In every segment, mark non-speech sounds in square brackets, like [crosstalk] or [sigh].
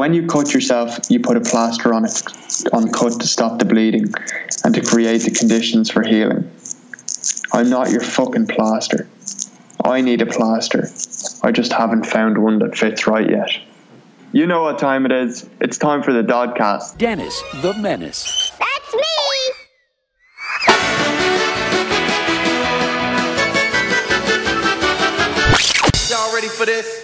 when you cut yourself, you put a plaster on it on cut to stop the bleeding and to create the conditions for healing. I'm not your fucking plaster. I need a plaster. I just haven't found one that fits right yet. You know what time it is. It's time for the Dodcast. Dennis the Menace. That's me! Y'all ready for this?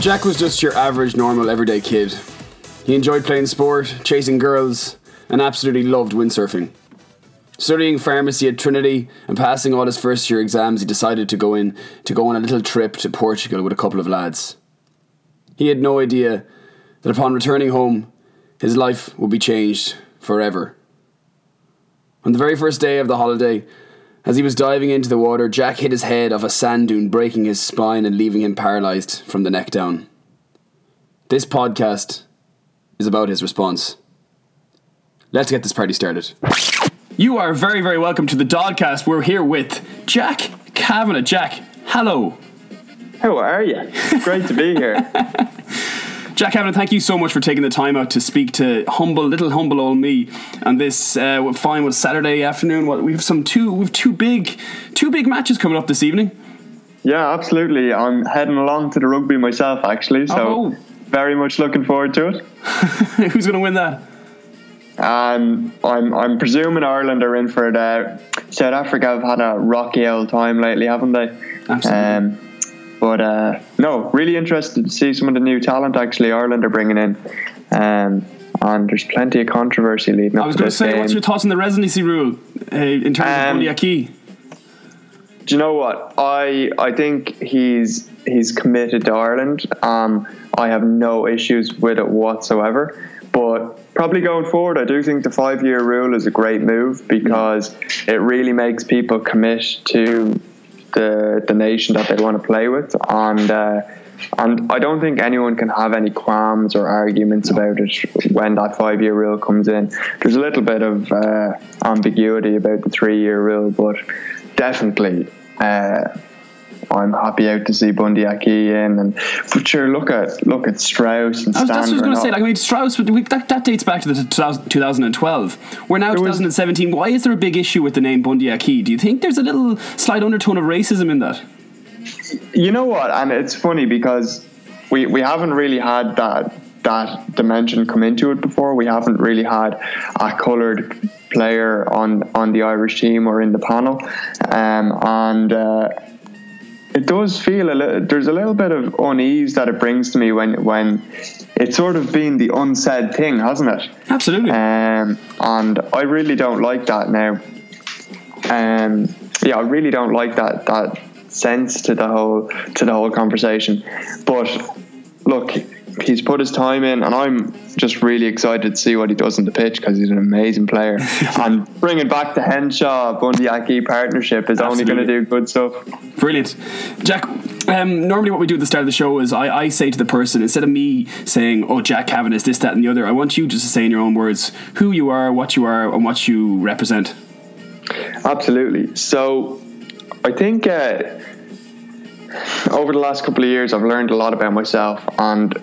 Jack was just your average, normal, everyday kid. He enjoyed playing sport, chasing girls, and absolutely loved windsurfing. Studying pharmacy at Trinity and passing all his first year exams, he decided to go in to go on a little trip to Portugal with a couple of lads. He had no idea that upon returning home, his life would be changed forever. On the very first day of the holiday, as he was diving into the water, Jack hit his head off a sand dune, breaking his spine and leaving him paralysed from the neck down. This podcast is about his response. Let's get this party started. You are very, very welcome to the Dodcast. We're here with Jack Kavanagh. Jack, hello. How are you? Great to be here. [laughs] Jack Kavanagh, thank you so much for taking the time out to speak to humble, little humble old me. And this uh, fine was Saturday afternoon. What we have some two, we have two big, two big matches coming up this evening. Yeah, absolutely. I'm heading along to the rugby myself, actually. So Oh. very much looking forward to it. [laughs] Who's going to win that? Um, I'm I'm presuming Ireland are in for it. Uh, South Africa have had a rocky old time lately, haven't they? Absolutely. Um, but uh, no, really interested to see some of the new talent actually Ireland are bringing in. Um, and there's plenty of controversy leading up I was to going to this say, game. what's your thoughts on the residency rule uh, in terms of Um, Bundee Aki? Do you know what? I I think he's he's committed to Ireland. Um, I have no issues with it whatsoever. But probably going forward, I do think the five year rule is a great move because it really makes people commit to the the nation that they want to play with, and uh, and I don't think anyone can have any qualms or arguments about it when that five year rule comes in. There's a little bit of uh, ambiguity about the three year rule, but definitely. Uh, I'm happy out to see Bundee Aki in, and but sure, look at look at Strauss and I was, that's what I was going to say. Like, I mean, Strauss, that, that dates back to the 2000, 2012. We're now was- 2017. Why is there a big issue with the name Bundee Aki? Do you think there's a little slight undertone of racism in that? You know what? And it's funny because we we haven't really had that that dimension come into it before. We haven't really had a coloured player on on the Irish team or in the panel, um, and. Uh, it does feel a little, there's a little bit of unease that it brings to me when when it's sort of been the unsaid thing, hasn't it? Absolutely. Um, and I really don't like that now. Um, yeah, I really don't like that that sense to the whole to the whole conversation. But look, he's put his time in, and I'm just really excited to see what he does on the pitch because he's an amazing player. [laughs] and bringing back the Henshaw Bundee Aki partnership is only going to do good stuff. Brilliant. Jack, um, normally what we do at the start of the show is I, I say to the person, instead of me saying, oh, Jack Kavanagh is this, that, and the other, I want you just to say in your own words who you are, what you are, and what you represent. Absolutely. So, I think uh, over the last couple of years, I've learned a lot about myself, and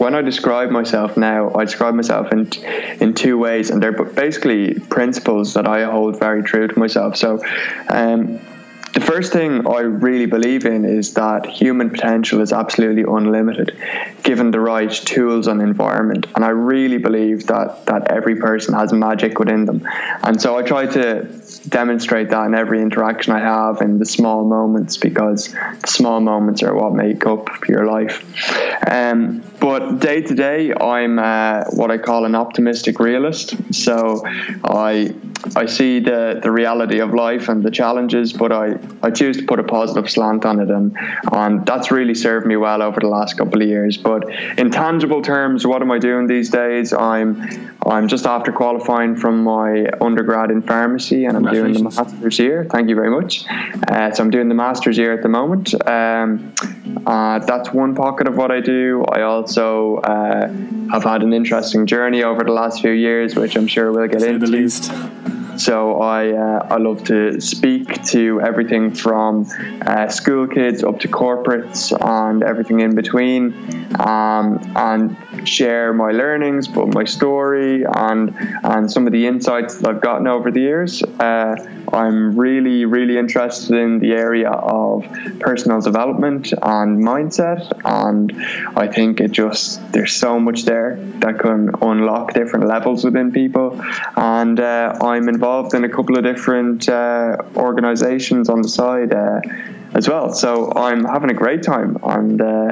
when I describe myself now, I describe myself in in two ways, and they're basically principles that I hold very true to myself. So, um, the first thing I really believe in is that human potential is absolutely unlimited, given the right tools and environment. And I really believe that that every person has magic within them, and so I try to demonstrate that in every interaction I have in the small moments because the small moments are what make up your life. Um, but day to day, I'm uh, what I call an optimistic realist. So I I see the, the reality of life and the challenges, but I, I choose to put a positive slant on it, and and that's really served me well over the last couple of years. But in tangible terms, what am I doing these days? I'm I'm just after qualifying from my undergrad in pharmacy, and I'm doing the master's year. Thank you very much. Uh, so I'm doing the master's year at the moment. Um, uh, that's one pocket of what I do. I also uh, have had an interesting journey over the last few years, which I'm sure we'll get Say into. the least. So I uh, I love to speak to everything from uh, school kids up to corporates and everything in between, um, and share my learnings, but my story and and some of the insights that I've gotten over the years. Uh, I'm really really interested in the area of personal development and mindset, and I think it just there's so much there that can unlock different levels within people, and uh, I'm involved in a couple of different uh, organizations on the side uh, as well. So I'm having a great time, and uh,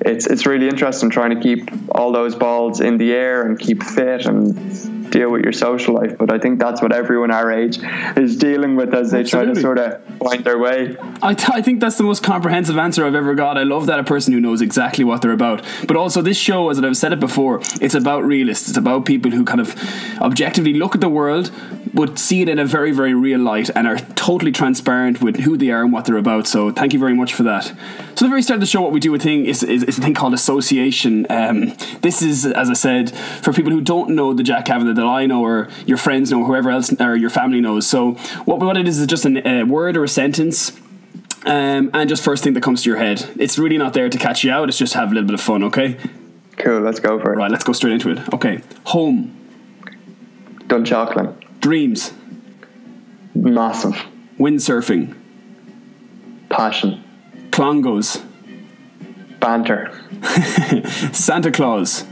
it's it's really interesting trying to keep all those balls in the air and keep fit and deal with your social life. But I think that's what everyone our age is dealing with as they try to sort of find their way. I, th- I think that's the most comprehensive answer I've ever got. I love that a person who knows exactly what they're about. But also, this show, as I've said it before, it's about realists. It's about people who kind of objectively look at the world, but see it in a very, very real light and are totally transparent with who they are and what they're about. So, thank you very much for that. So, the very start of the show, what we do a thing is, is, is a thing called association. Um, this is, as I said, for people who don't know the Jack Kavanagh that I know, or your friends know, whoever else, or your family knows. So, what, what it is is just an- a word or a sentence um, and just first thing that comes to your head. It's really not there to catch you out. It's just to have a little bit of fun. Okay. Cool, let's go for it. Right. Let's go straight into it. Okay. Home. Dunshaughlin, Dreams. massive Windsurfing. passion, Clongowes. banter, [laughs] Santa Claus.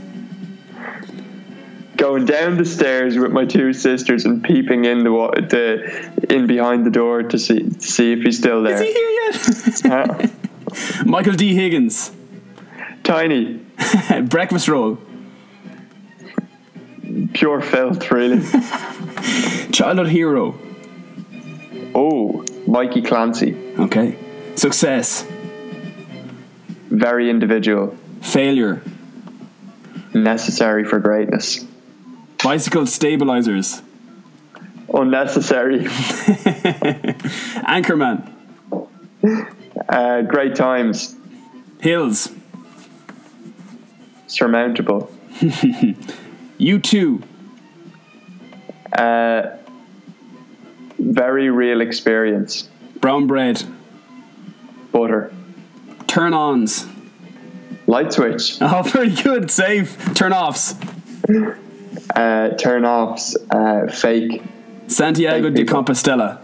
Going down the stairs with my two sisters and peeping in the the in behind the door to see to see if he's still Is there. he here yet? [laughs] Michael D. Higgins. tiny, [laughs] Breakfast roll. pure filth, really. [laughs] Childhood hero. oh, Mikey Clancy, Okay. Success. very individual, Failure. necessary for greatness, Bicycle stabilizers. unnecessary, [laughs] Anchorman. uh, great times, Hills. surmountable, [laughs] U2. uh, very real experience, Brown bread. butter, Turn ons. light switch, [laughs] Oh, very good. Safe. Turn offs. Uh, turn offs, uh, fake, Santiago Fake de people. Compostela.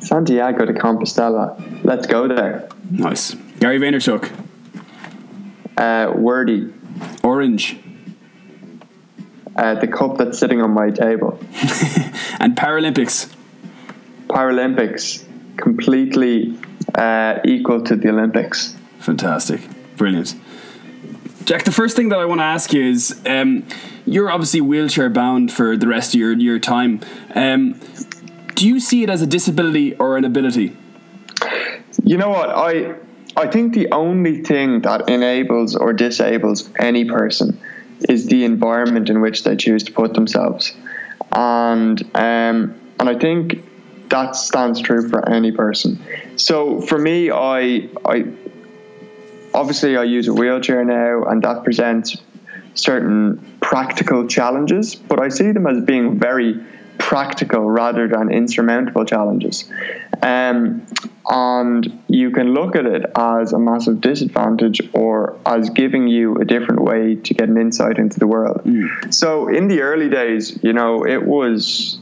Santiago de Compostela. Let's go there. Nice. Gary Vaynerchuk. Uh, wordy, Orange. uh, the cup that's sitting on my table. [laughs] And Paralympics. Paralympics, completely uh, equal to the Olympics. Fantastic. Brilliant. Jack, the first thing that I want to ask you is um, you're obviously wheelchair bound for the rest of your, your time. Um, do you see it as a disability or an ability? You know what? I I think the only thing that enables or disables any person is the environment in which they choose to put themselves, and um, and I think that stands true for any person. So for me, I I obviously I use a wheelchair now, and that presents certain practical challenges, but I see them as being very practical rather than insurmountable challenges. Um, and you can look at it as a massive disadvantage or as giving you a different way to get an insight into the world. So in the early days, you know, it was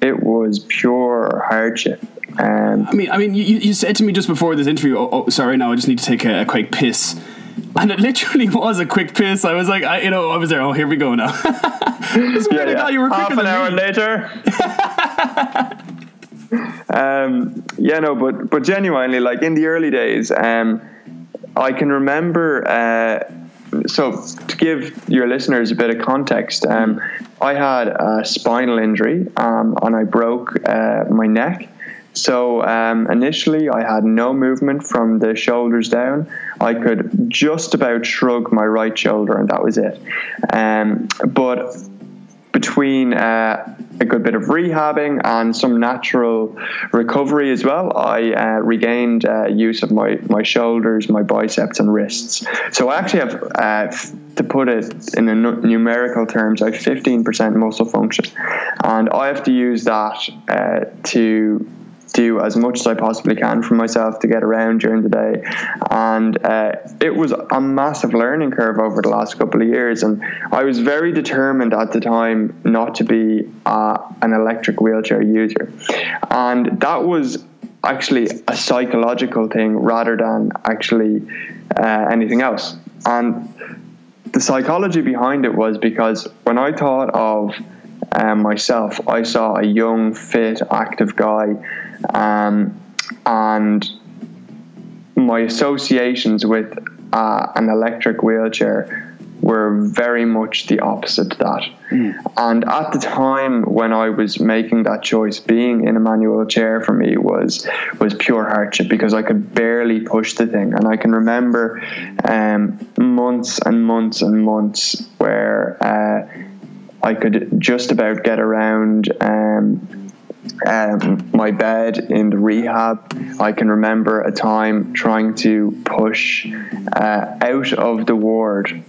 it was pure hardship. Um, I mean, I mean, you, you said to me just before this interview, oh, oh sorry, now I just need to take a, a quick piss. And it literally [laughs] was a quick piss. I was like, I, you know, I was there. Oh, here we go now. [laughs] I swear to God, you were half an hour me. later. [laughs] um, yeah, no, but but genuinely, like in the early days, um, I can remember. Uh, so to give your listeners a bit of context, um, I had a spinal injury um, and I broke uh, my neck. So um, initially, I had no movement from the shoulders down. I could just about shrug my right shoulder, and that was it. Um, but between uh, a good bit of rehabbing and some natural recovery as well, I uh, regained uh, use of my, my shoulders, my biceps, and wrists. So I actually have uh, to put it in a numerical terms, I have 15% muscle function, and I have to use that uh, to do as much as I possibly can for myself to get around during the day. And uh, it was a massive learning curve over the last couple of years. And I was very determined at the time not to be uh, an electric wheelchair user. And that was actually a psychological thing rather than actually uh, anything else. And the psychology behind it was because when I thought of um, myself, I saw a young, fit, active guy um, and my associations with uh, an electric wheelchair were very much the opposite to that. Mm. And at the time when I was making that choice, being in a manual chair for me was was pure hardship because I could barely push the thing. And I can remember um, months and months and months where uh, I could just about get around. Um, um, my bed in the rehab. I can remember a time trying to push uh, out of the ward,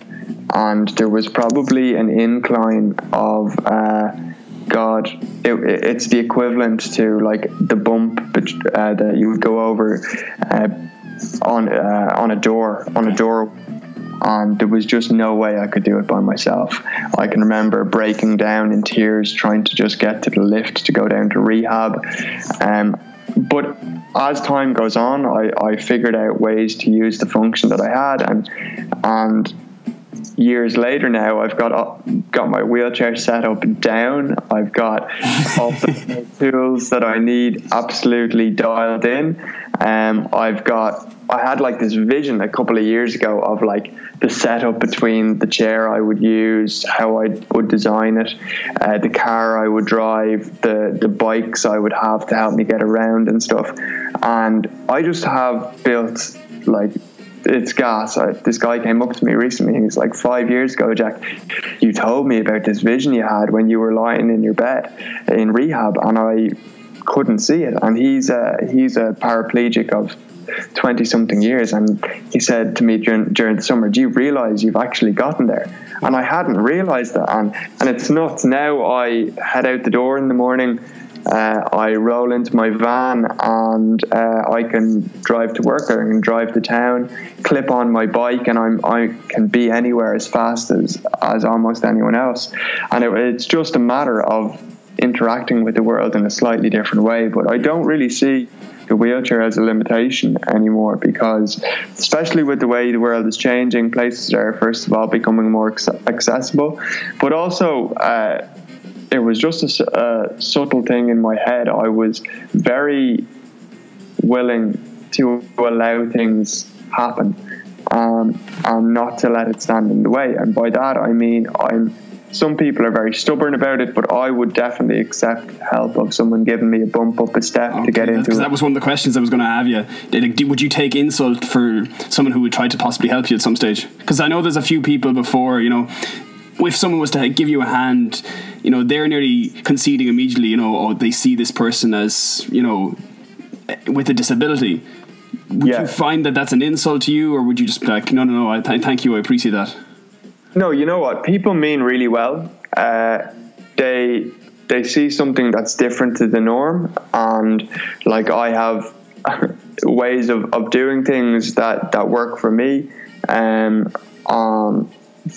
and there was probably an incline of. Uh, God, it, it's the equivalent to like the bump uh, that you would go over uh, on uh, on a door on a door and there was just no way I could do it by myself. I can remember breaking down in tears trying to just get to the lift to go down to rehab. Um, but as time goes on, I, I figured out ways to use the function that I had, and and years later now, I've got uh, got my wheelchair set up and down. I've got all the [laughs] tools that I need absolutely dialed in. Um, I've got I had like this vision a couple of years ago of like the setup between the chair I would use, how I would design it, uh, the car I would drive, the the bikes I would have to help me get around and stuff. And I just have built like it's gas. I, this guy came up to me recently. He's like, five years ago, Jack, you told me about this vision you had when you were lying in your bed in rehab, and I couldn't see it. And he's a, he's a paraplegic of 20 something years. And he said to me during, during the summer, Do you realize you've actually gotten there? And I hadn't realized that. And, and it's nuts. Now I head out the door in the morning. Uh, I roll into my van and uh, I can drive to work. I can drive to town, clip on my bike, and I'm I can be anywhere as fast as as almost anyone else. And it, it's just a matter of interacting with the world in a slightly different way. But I don't really see the wheelchair as a limitation anymore because, especially with the way the world is changing, places are first of all becoming more accessible, but also. Uh, it was just a, a subtle thing in my head. I was very willing to allow things happen um, and not to let it stand in the way. And by that I mean I'm some people are very stubborn about it, but I would definitely accept help of someone giving me a bump up a step okay, to get into it. That was one of the questions I was going to have you. Would you take insult for someone who would try to possibly help you at some stage? Because I know there's a few people before, you know, if someone was to give you a hand, you know, they're nearly conceding immediately, you know, or they see this person as, you know, with a disability. Would yeah. you find that that's an insult to you, or would you just be like, no, no, no, I th- thank you, I appreciate that? No, you know what? People mean really well. Uh, they they see something that's different to the norm, and like I have [laughs] ways of, of doing things that, that work for me, um, um,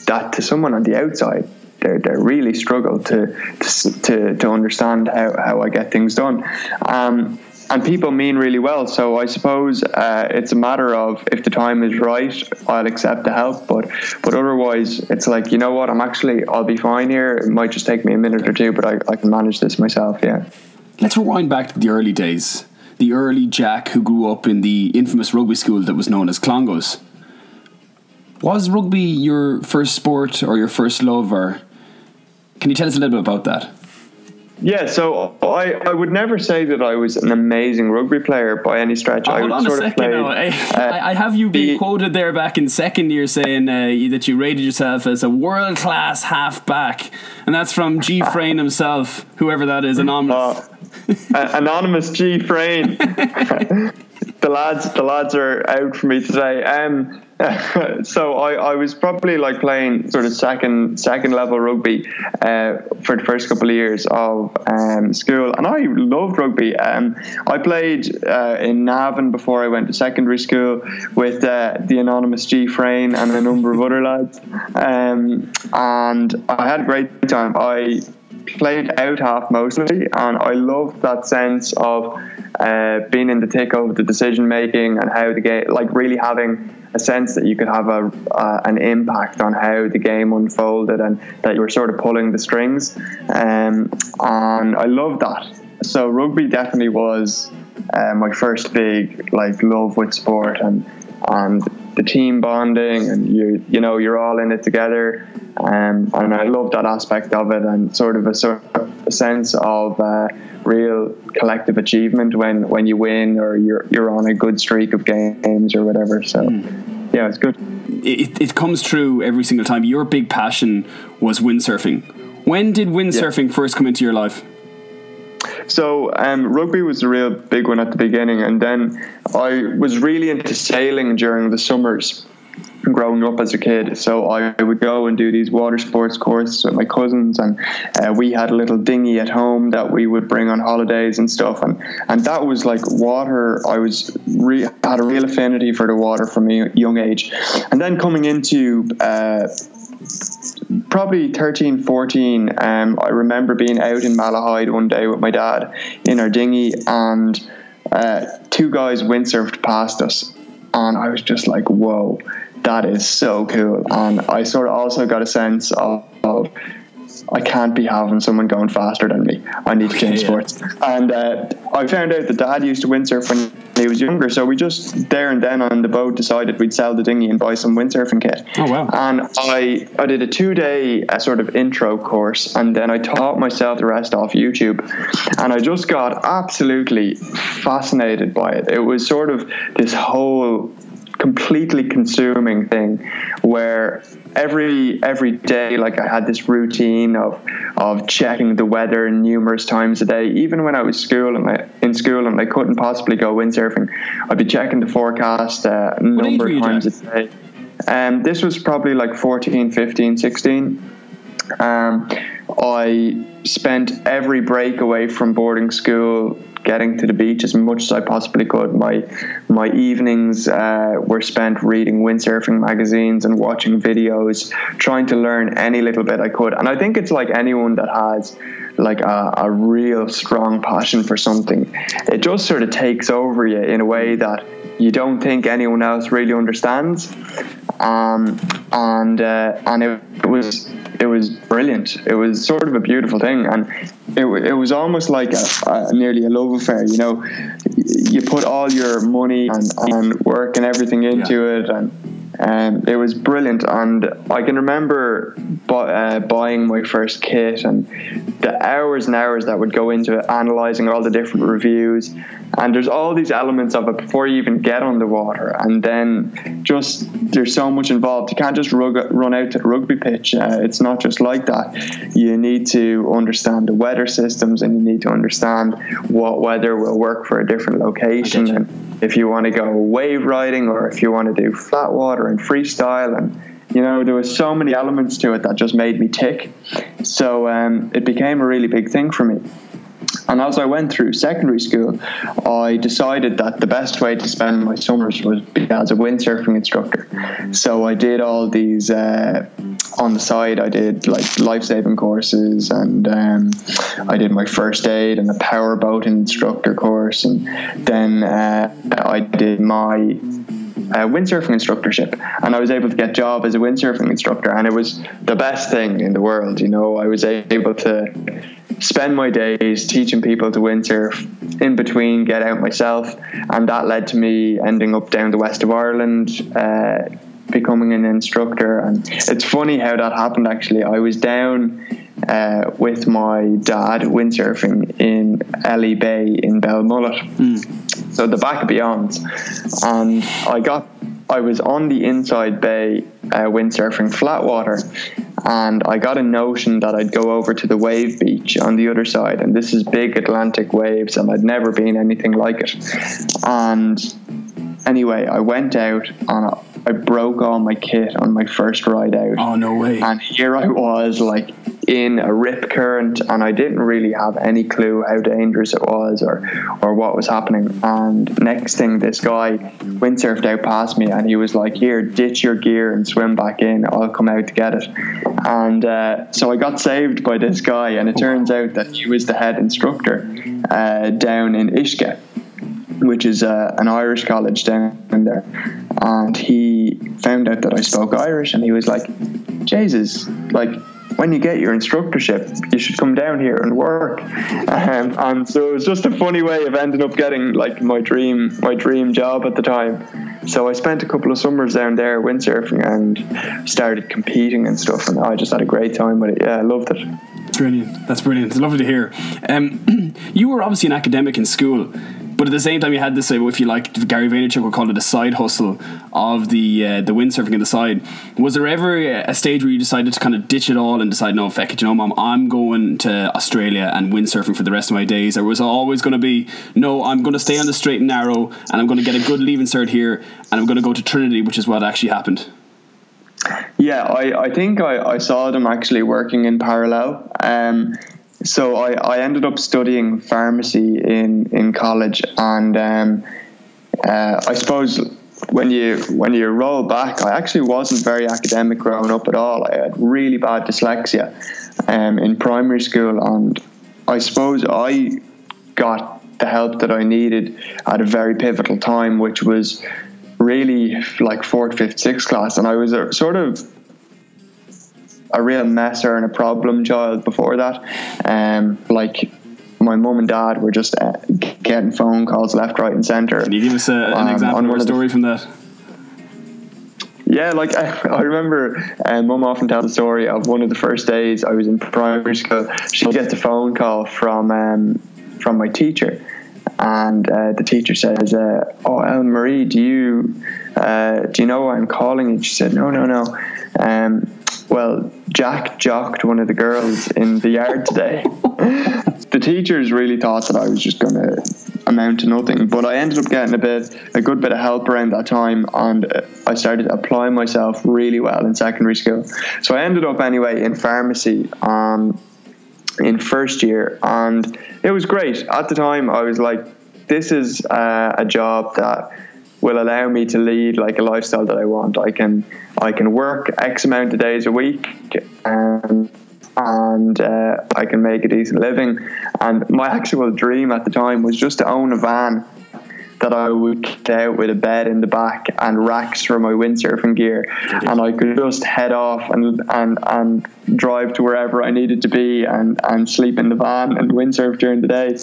that to someone on the outside they they really struggle to to to understand how, how I get things done. Um, and people mean really well. So I suppose uh, it's a matter of if the time is right, I'll accept the help. But but otherwise, it's like you know what, I'm actually I'll be fine here. It might just take me a minute or two, but I, I can manage this myself. Yeah. Let's rewind back to the early days. The early Jack who grew up in the infamous rugby school that was known as Clongowes. Was rugby your first sport or your first love, or can you tell us a little bit about that? Yeah, so I, I would never say that I was an amazing rugby player by any stretch. Oh, I hold on a second now. I, uh, I, have you been the, quoted there back in second year saying uh, that you rated yourself as a world class half back, and that's from G [laughs] Frayne himself, whoever that is, anonymous. Uh, anonymous G Frayne. [laughs] [laughs] the lads, the lads are out for me today. Um, [laughs] so I, I was probably like playing sort of second second level rugby uh, for the first couple of years of um, school, and I loved rugby. Um, I played uh, in Navan before I went to secondary school with uh, the anonymous G Frayne and a number of other lads, um, and I had a great time. I played out half mostly, and I loved that sense of uh, being in the thick of the decision making and how the game, like really having a sense that you could have a uh, an impact on how the game unfolded and that you were sort of pulling the strings. Um, and I love that. So rugby definitely was uh, my first big like love with sport and and the team bonding and you you know you're all in it together. Um, and I love that aspect of it and sort of a sort of a sense of uh, real collective achievement when, when you win or you're you're on a good streak of games or whatever. So mm. yeah it's good. It, it comes true every single time. Your big passion was windsurfing. When did windsurfing yeah. first come into your life so um, rugby was a real big one at the beginning, and then I was really into sailing during the summers growing up as a kid. So I would go and do these water sports courses with my cousins, and uh, we had a little dinghy at home that we would bring on holidays and stuff. And and that was like water. I was re- had a real affinity for the water from a young age, and then coming into uh, probably 13, 14, um, I remember being out in Malahide one day with my dad in our dinghy, and uh, two guys windsurfed past us. And I was just like, whoa, that is so cool. And I sort of also got a sense of, of I can't be having someone going faster than me. I need to change yeah. sports. And uh, I found out that dad used to windsurf when he was younger. So we just there and then on the boat decided we'd sell the dinghy and buy some windsurfing kit. Oh wow! And I I did a two day uh, sort of intro course, and then I taught myself the rest off YouTube, and I just got absolutely fascinated by it. It was sort of this whole completely consuming thing where every every day like I had this routine of of checking the weather numerous times a day. Even when I was school and I, in school and I couldn't possibly go windsurfing I'd be checking the forecast uh, a number of times a day. And um, this was probably like 14 15 16 um, I spent every break away from boarding school getting to the beach as much as I possibly could. My my evenings uh, were spent reading windsurfing magazines and watching videos, trying to learn any little bit I could. And I think it's like anyone that has like a, a real strong passion for something, it just sort of takes over you in a way that you don't think anyone else really understands. Um, and uh, and it was it was brilliant. It was sort of a beautiful thing, and it, it was almost like a, a, nearly a love affair. You know, you put all your money and, and work and everything into yeah. it, and um, it was brilliant, and I can remember bu- uh, buying my first kit and the hours and hours that would go into it, analyzing all the different reviews. And there's all these elements of it before you even get on the water, and then just there's so much involved. You can't just rug- run out to the rugby pitch. Uh, it's not just like that. You need to understand the weather systems, and you need to understand what weather will work for a different location. And if you want to go wave riding, or if you want to do flat water and freestyle and you know there was so many elements to it that just made me tick so um, it became a really big thing for me and as I went through secondary school, I decided that the best way to spend my summers was be as a windsurfing instructor. So I did all these uh, on the side. I did like life saving courses, and um, I did my first aid and a power boat instructor course, and then uh, I did my uh, windsurfing instructorship, and I was able to get a job as a windsurfing instructor, and it was the best thing in the world. You know, I was able to spend my days teaching people to windsurf, in between get out myself, and that led to me ending up down the west of Ireland. Uh, becoming an instructor and it's funny how that happened actually i was down uh, with my dad windsurfing in Elly Bay in Belmullet. Mm. So the back of Beyond. And I got I was on the inside bay uh, windsurfing flat water and I got a notion that I'd go over to the wave beach on the other side and this is big Atlantic waves and I'd never been anything like it. And anyway, I went out and I broke all my kit on my first ride out. Oh no way! And here I was, like in a rip current, and I didn't really have any clue how dangerous it was or or what was happening. And next thing, this guy windsurfed out past me, and he was like, "Here, ditch your gear and swim back in. I'll come out to get it." And uh, so I got saved by this guy, and it turns out that he was the head instructor uh, down in Uisce which is uh, an Irish college down there. And he found out that I spoke Irish, and he was like, Jesus, like, when you get your instructorship, you should come down here and work. [laughs] Um, and so it was just a funny way of ending up getting like my dream, my dream job at the time. So I spent a couple of summers down there windsurfing and started competing and stuff, and I just had a great time with it. Yeah, I loved it. Brilliant. That's brilliant. It's lovely to hear. Um, [clears throat] you were obviously an academic in school. But at the same time, you had this, if you like, Gary Vaynerchuk would call it a side hustle of the uh, the windsurfing on the side. Was there ever a stage where you decided to kind of ditch it all and decide, no, feck it, you know, mom, I'm going to Australia and windsurfing for the rest of my days? Or was it always going to be, no, I'm going to stay on the straight and narrow and I'm going to get a good leaving cert here and I'm going to go to Trinity, which is what actually happened? Yeah, I, I think I, I saw them actually working in parallel. Um, so I, I ended up studying pharmacy in, in college, and um, uh, I suppose when you when you roll back, I actually wasn't very academic growing up at all. I had really bad dyslexia um, in primary school, and I suppose I got the help that I needed at a very pivotal time, which was really like fourth, fifth, sixth class, and I was a, sort of a real messer and a problem child before that. Um, like my mum and dad were just uh, getting phone calls left, right, and centre. Can you give us a, an um, example or a story from that? Yeah, like I, [laughs] I remember, um, mum often tells the story of one of the first days I was in primary school. She gets a phone call from um, from my teacher, and uh, the teacher says, uh, "Oh, Ellen Marie, do you uh, do you know why I'm calling?" And she said, "No, no, no." Um, well, Jack jocked one of the girls in the yard today. [laughs] the teachers really thought that I was just going to amount to nothing, but I ended up getting a bit, a good bit of help around that time, and I started applying myself really well in secondary school. So I ended up anyway in pharmacy. Um, in first year, and it was great. At the time, I was like, "This is uh, a job that will allow me to lead like a lifestyle that I want. I can I can work X amount of days a week, um, and uh, I can make a decent living. And my actual dream at the time was just to own a van that I would get out with a bed in the back and racks for my windsurfing gear, and I could just head off and and and drive to wherever I needed to be and and sleep in the van and windsurf during the day,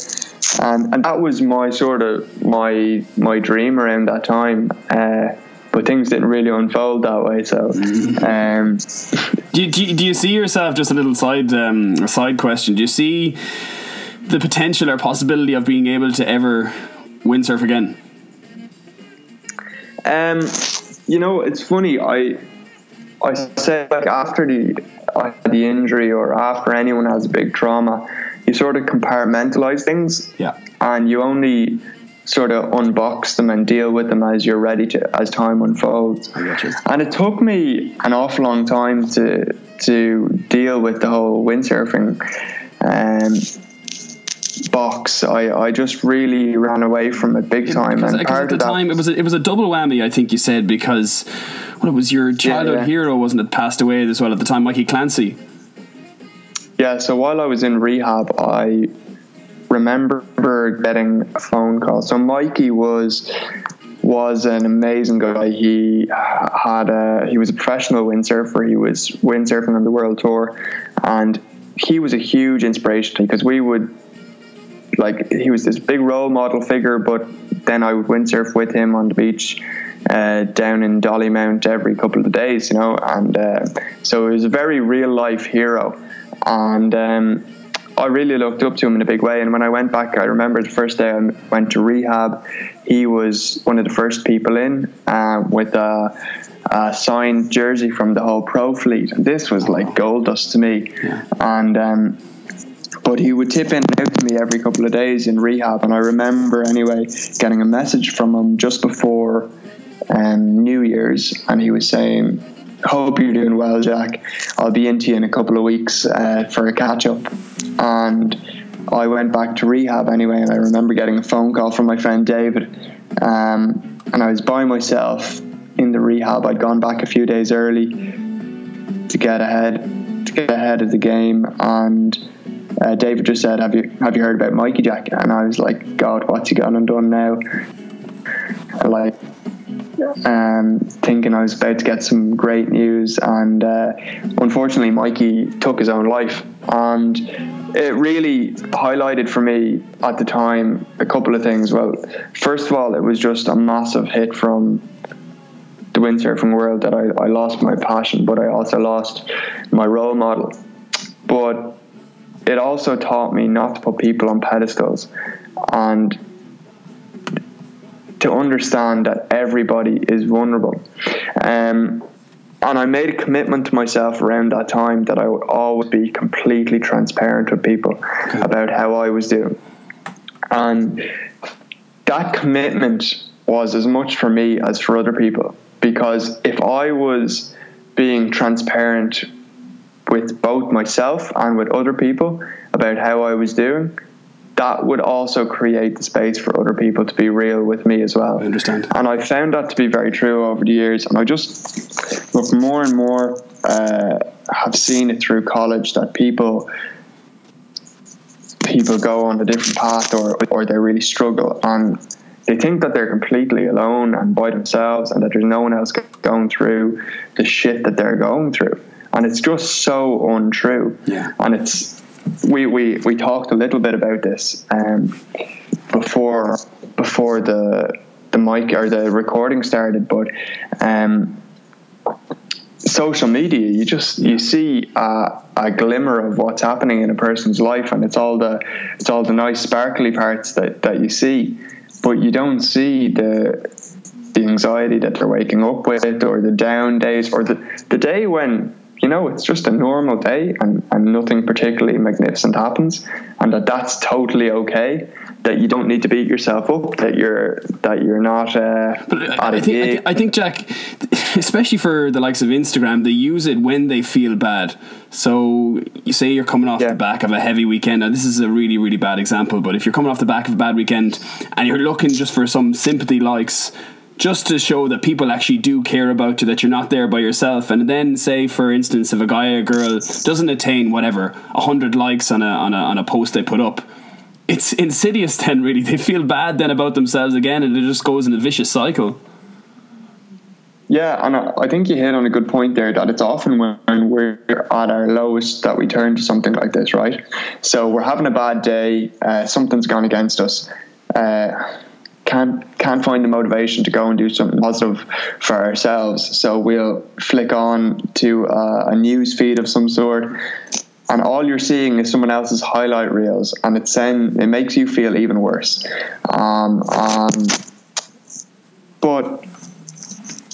and and that was my sort of my my dream around that time. Uh, but things didn't really unfold that way. So, um, [laughs] do, you, do, you, do you see yourself just a little side um, side question? Do you see the potential or possibility of being able to ever windsurf again? Um, you know, it's funny. I I say like after the the injury or after anyone has a big trauma, you sort of compartmentalize things. Yeah. And you only sort of unbox them and deal with them as you're ready to as time unfolds. And it took me an awful long time to to deal with the whole windsurfing. Um, box. I, I just really ran away from it big time. Because, and because at the time it was a, it was a double whammy. I think you said because well, it was your childhood yeah, yeah. hero, wasn't it? Passed away as well at the time, Mikey Clancy. Yeah. So while I was in rehab, I remember getting a phone call. So Mikey was was an amazing guy. He had a he was a professional windsurfer. He was windsurfing on the world tour, and he was a huge inspiration because we would like he was this big role model figure, but then I would windsurf with him on the beach uh, down in Dollymount every couple of days, you know, and uh, so he was a very real life hero, and um, I really looked up to him in a big way. And when I went back, I remember the first day I went to rehab, he was one of the first people in uh, with a, a, signed jersey from the whole pro fleet. And this was like gold dust to me, yeah. and. Um, but he would tip in and out to me every couple of days in rehab. And I remember anyway getting a message from him just before um, New Year's, and he was saying, "Hope you're doing well, Jack. I'll be into you in a couple of weeks uh, for a catch up." And I went back to rehab anyway, and I remember getting a phone call from my friend David, um, and I was by myself in the rehab. I'd gone back a few days early to get ahead to get ahead of the game, and uh, David just said, "Have you have you heard about Mikey Jack?" And I was like, "God, what's he gone and done now?" Like um, thinking I was about to get some great news, and uh, unfortunately, Mikey took his own life, and it really highlighted for me at the time a couple of things. Well, first of all, it was just a massive hit from the windsurfing world that I, I lost my passion, but I also lost my role model. But it also taught me not to put people on pedestals and to understand that everybody is vulnerable. Um, and I made a commitment to myself around that time that I would always be completely transparent with people okay. about how I was doing. And that commitment was as much for me as for other people. Because if I was being transparent with both myself and with other people about how I was doing, that would also create the space for other people to be real with me as well. I understand. And I found that to be very true over the years. And I just look more and more uh, have seen it through college that people people go on a different path or or they really struggle and they think that they're completely alone and by themselves and that there's no one else going through the shit that they're going through and it's just so untrue. Yeah. And it's we, we, we talked a little bit about this um, before before the the mic or the recording started, but um, social media you just you see a, a, glimmer of what's happening in a person's life, and it's all the it's all the nice sparkly parts that that you see, but you don't see the the anxiety that they're waking up with, or the down days, or the the day when you know, it's just a normal day and, and nothing particularly magnificent happens, and that that's totally okay. That you don't need to beat yourself up. That you're that you're not. Uh, but I, think, I, I think Jack, [laughs] especially for the likes of Instagram, they use it when they feel bad. So you say you're coming off yeah. the back of a heavy weekend. Now this is a really really bad example, but if you're coming off the back of a bad weekend and you're looking just for some sympathy likes just to show that people actually do care about you, that you're not there by yourself. And then say, for instance, if a guy or girl doesn't attain whatever hundred likes on a on a on a post they put up, it's insidious. [laughs] Then really, they feel bad then about themselves again, and it just goes in a vicious cycle. Yeah, and I think you hit on a good point there that it's often when we're at our lowest that we turn to something like this, right? So we're having a bad day, uh, something's gone against us. Uh, can't can't find the motivation to go and do something positive for ourselves. So we'll flick on to uh, a news feed of some sort, and all you're seeing is someone else's highlight reels, and it's then it makes you feel even worse. Um, um, but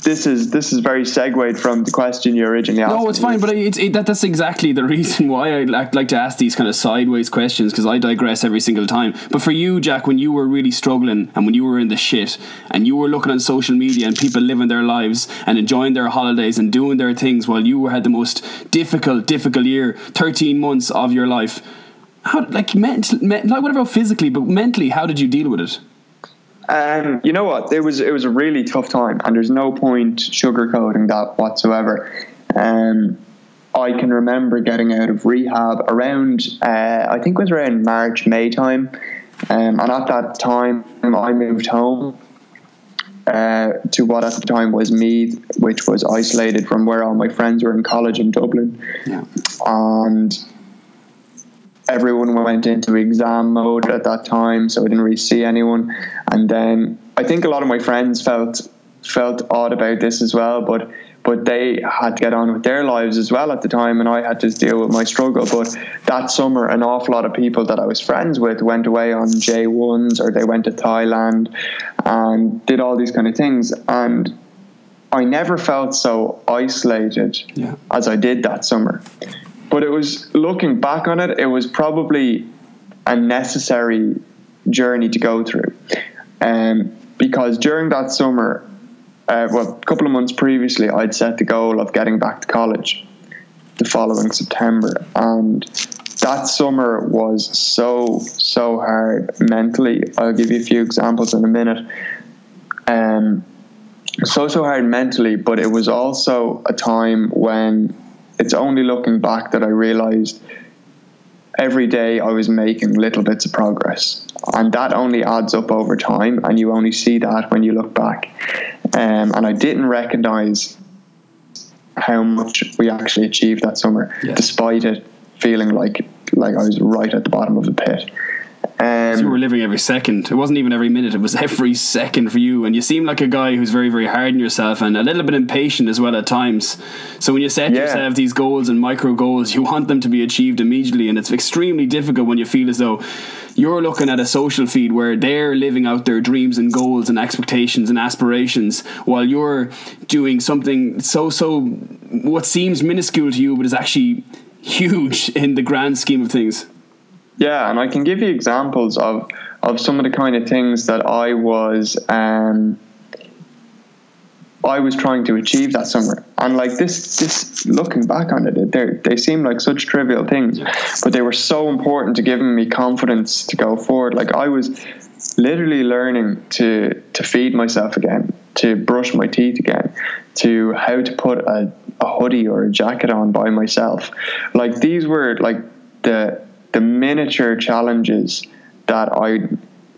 this is this is very segued from the question you originally asked. No, it's fine, but it's, it, that, that's exactly the [laughs] reason why I like, like to ask these kind of sideways questions because I digress every single time. But for you, Jack, when you were really struggling and when you were in the shit and you were looking on social media and people living their lives and enjoying their holidays and doing their things while you had the most difficult, difficult year, thirteen months of your life. How like mental, like whatever physically, but mentally, how did you deal with it? Um, you know what? It was it was a really tough time, and there's no point sugarcoating that whatsoever. Um, I can remember getting out of rehab around, uh, I think it was around March, May time, um, and at that time I moved home uh, to what at the time was Meath, which was isolated from where all my friends were in college in Dublin, yeah. and everyone went into exam mode at that time, so I didn't really see anyone. And then I think a lot of my friends felt felt odd about this as well, but but they had to get on with their lives as well at the time, and I had to deal with my struggle. But that summer, an awful lot of people that I was friends with went away on J1s or they went to Thailand and did all these kind of things, and I never felt so isolated yeah. as I did that summer. But it was looking back on it, it was probably a necessary journey to go through. Um, because during that summer, uh, well, a couple of months previously, I'd set the goal of getting back to college the following September, and that summer was so so hard mentally. I'll give you a few examples in a minute. Um, so so hard mentally, but it was also a time when it's only looking back that I realized every day I was making little bits of progress, and that only adds up over time, and you only see that when you look back. Um, and I didn't recognize how much we actually achieved that summer, Yes. despite it feeling like like I was right at the bottom of the pit. Um, you were living every second. It wasn't even every minute. It was [laughs] every second for you. And you seem like a guy who's very, very hard on yourself and a little bit impatient as well at times. So when you set Yeah. yourself these goals and micro goals, you [laughs] want them to be achieved immediately. And it's extremely difficult when you feel as though you're looking at a social feed where they're living out their dreams and goals and expectations and aspirations while you're doing something so, so, what seems minuscule to you, but is actually [laughs] huge in the grand scheme of things. Yeah, and I can give you examples of of some of the kind of things that I was um, I was trying to achieve that summer. And like this, this looking back on it, they they seem like such trivial things, but they were so important to giving me confidence to go forward. Like I was literally learning to to feed myself again, to brush my teeth again, to how to put a, a hoodie or a jacket on by myself. Like these were like the the miniature challenges that I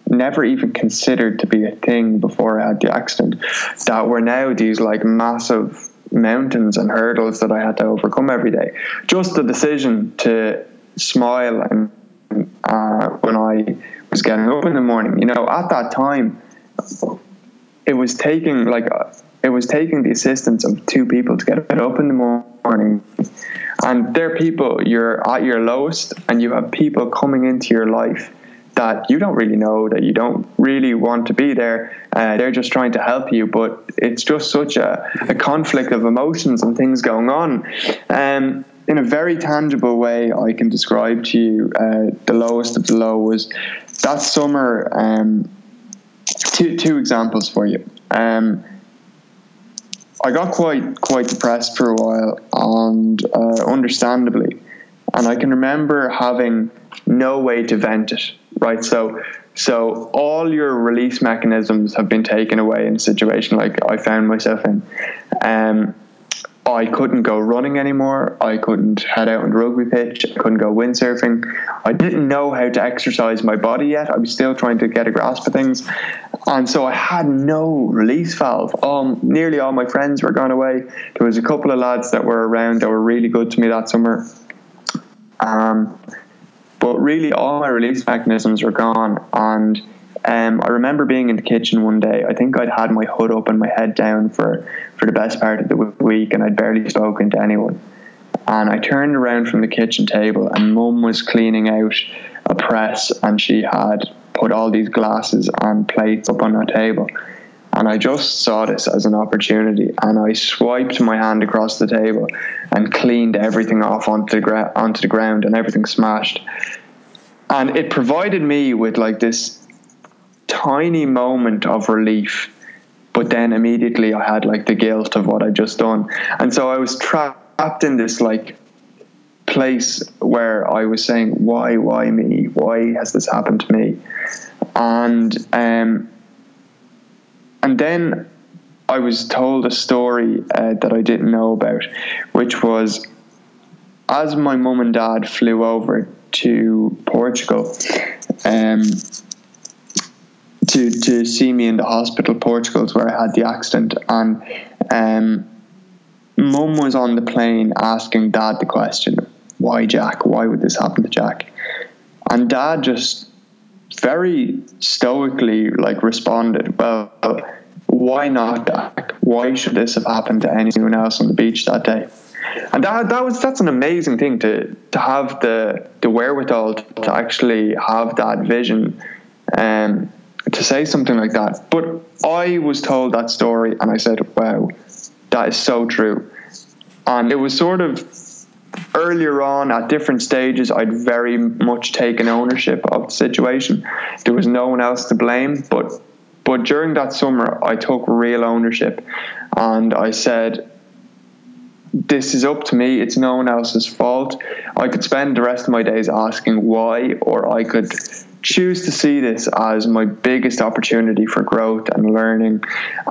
never even considered to be a thing before I had the accident that were now these like massive mountains and hurdles that I had to overcome every day. Just the decision to smile and uh, when I was getting up in the morning, you know, at that time, it was taking like it was taking the assistance of two people to get up in the morning and they're people you're at your lowest and you have people coming into your life that you don't really know that you don't really want to be there. Uh, they're just trying to help you but it's just such a, a conflict of emotions and things going on. Um, in a very tangible way i can describe to you uh, the lowest of the low was that summer um, two, two examples for you. Um, I got quite quite depressed for a while, and uh, understandably, and I can remember having no way to vent it. Right, so so all your release mechanisms have been taken away in a situation like I found myself in. Um, I couldn't go running anymore. I couldn't head out on the rugby pitch. I couldn't go windsurfing. I didn't know how to exercise my body yet. I was still trying to get a grasp of things. And so I had no release valve. Um, nearly all my friends were gone away. There was a couple of lads that were around that were really good to me that summer. Um, but really, all my release mechanisms were gone. And um, I remember being in the kitchen one day. I think I'd had my hood up and my head down for, for the best part of the week, and I'd barely spoken to anyone. And I turned around from the kitchen table, and Mum was cleaning out a press, and she had put all these glasses and plates up on her table. And I just saw this as an opportunity, and I swiped my hand across the table and cleaned everything off onto the gra- onto the ground, and everything smashed. And it provided me with like this tiny moment of relief, but then immediately I had like the guilt of what I'd just done, and so I was trapped in this like place where I was saying, "Why, why me? Why has this happened to me?" And um, and then I was told a story uh, that I didn't know about, which was as my mum and dad flew over to Portugal. Um, to, to see me in the hospital, Portugal, is where I had the accident, and um, mum was on the plane asking dad the question, "Why Jack? Why would this happen to Jack?" And dad just very stoically like responded, "Well, why not Jack? Why should this have happened to anyone else on the beach that day?" And that that was that's an amazing thing to to have the the wherewithal to actually have that vision, and to say something like that. But I was told that story, and I said, "Wow, that is so true." And it was sort of earlier on at different stages, I'd very much taken ownership of the situation. There was no one else to blame, but But during that summer, I took real ownership and I said, this is up to me. It's no one else's fault. I could spend the rest of my days asking why, or I could choose to see this as my biggest opportunity for growth and learning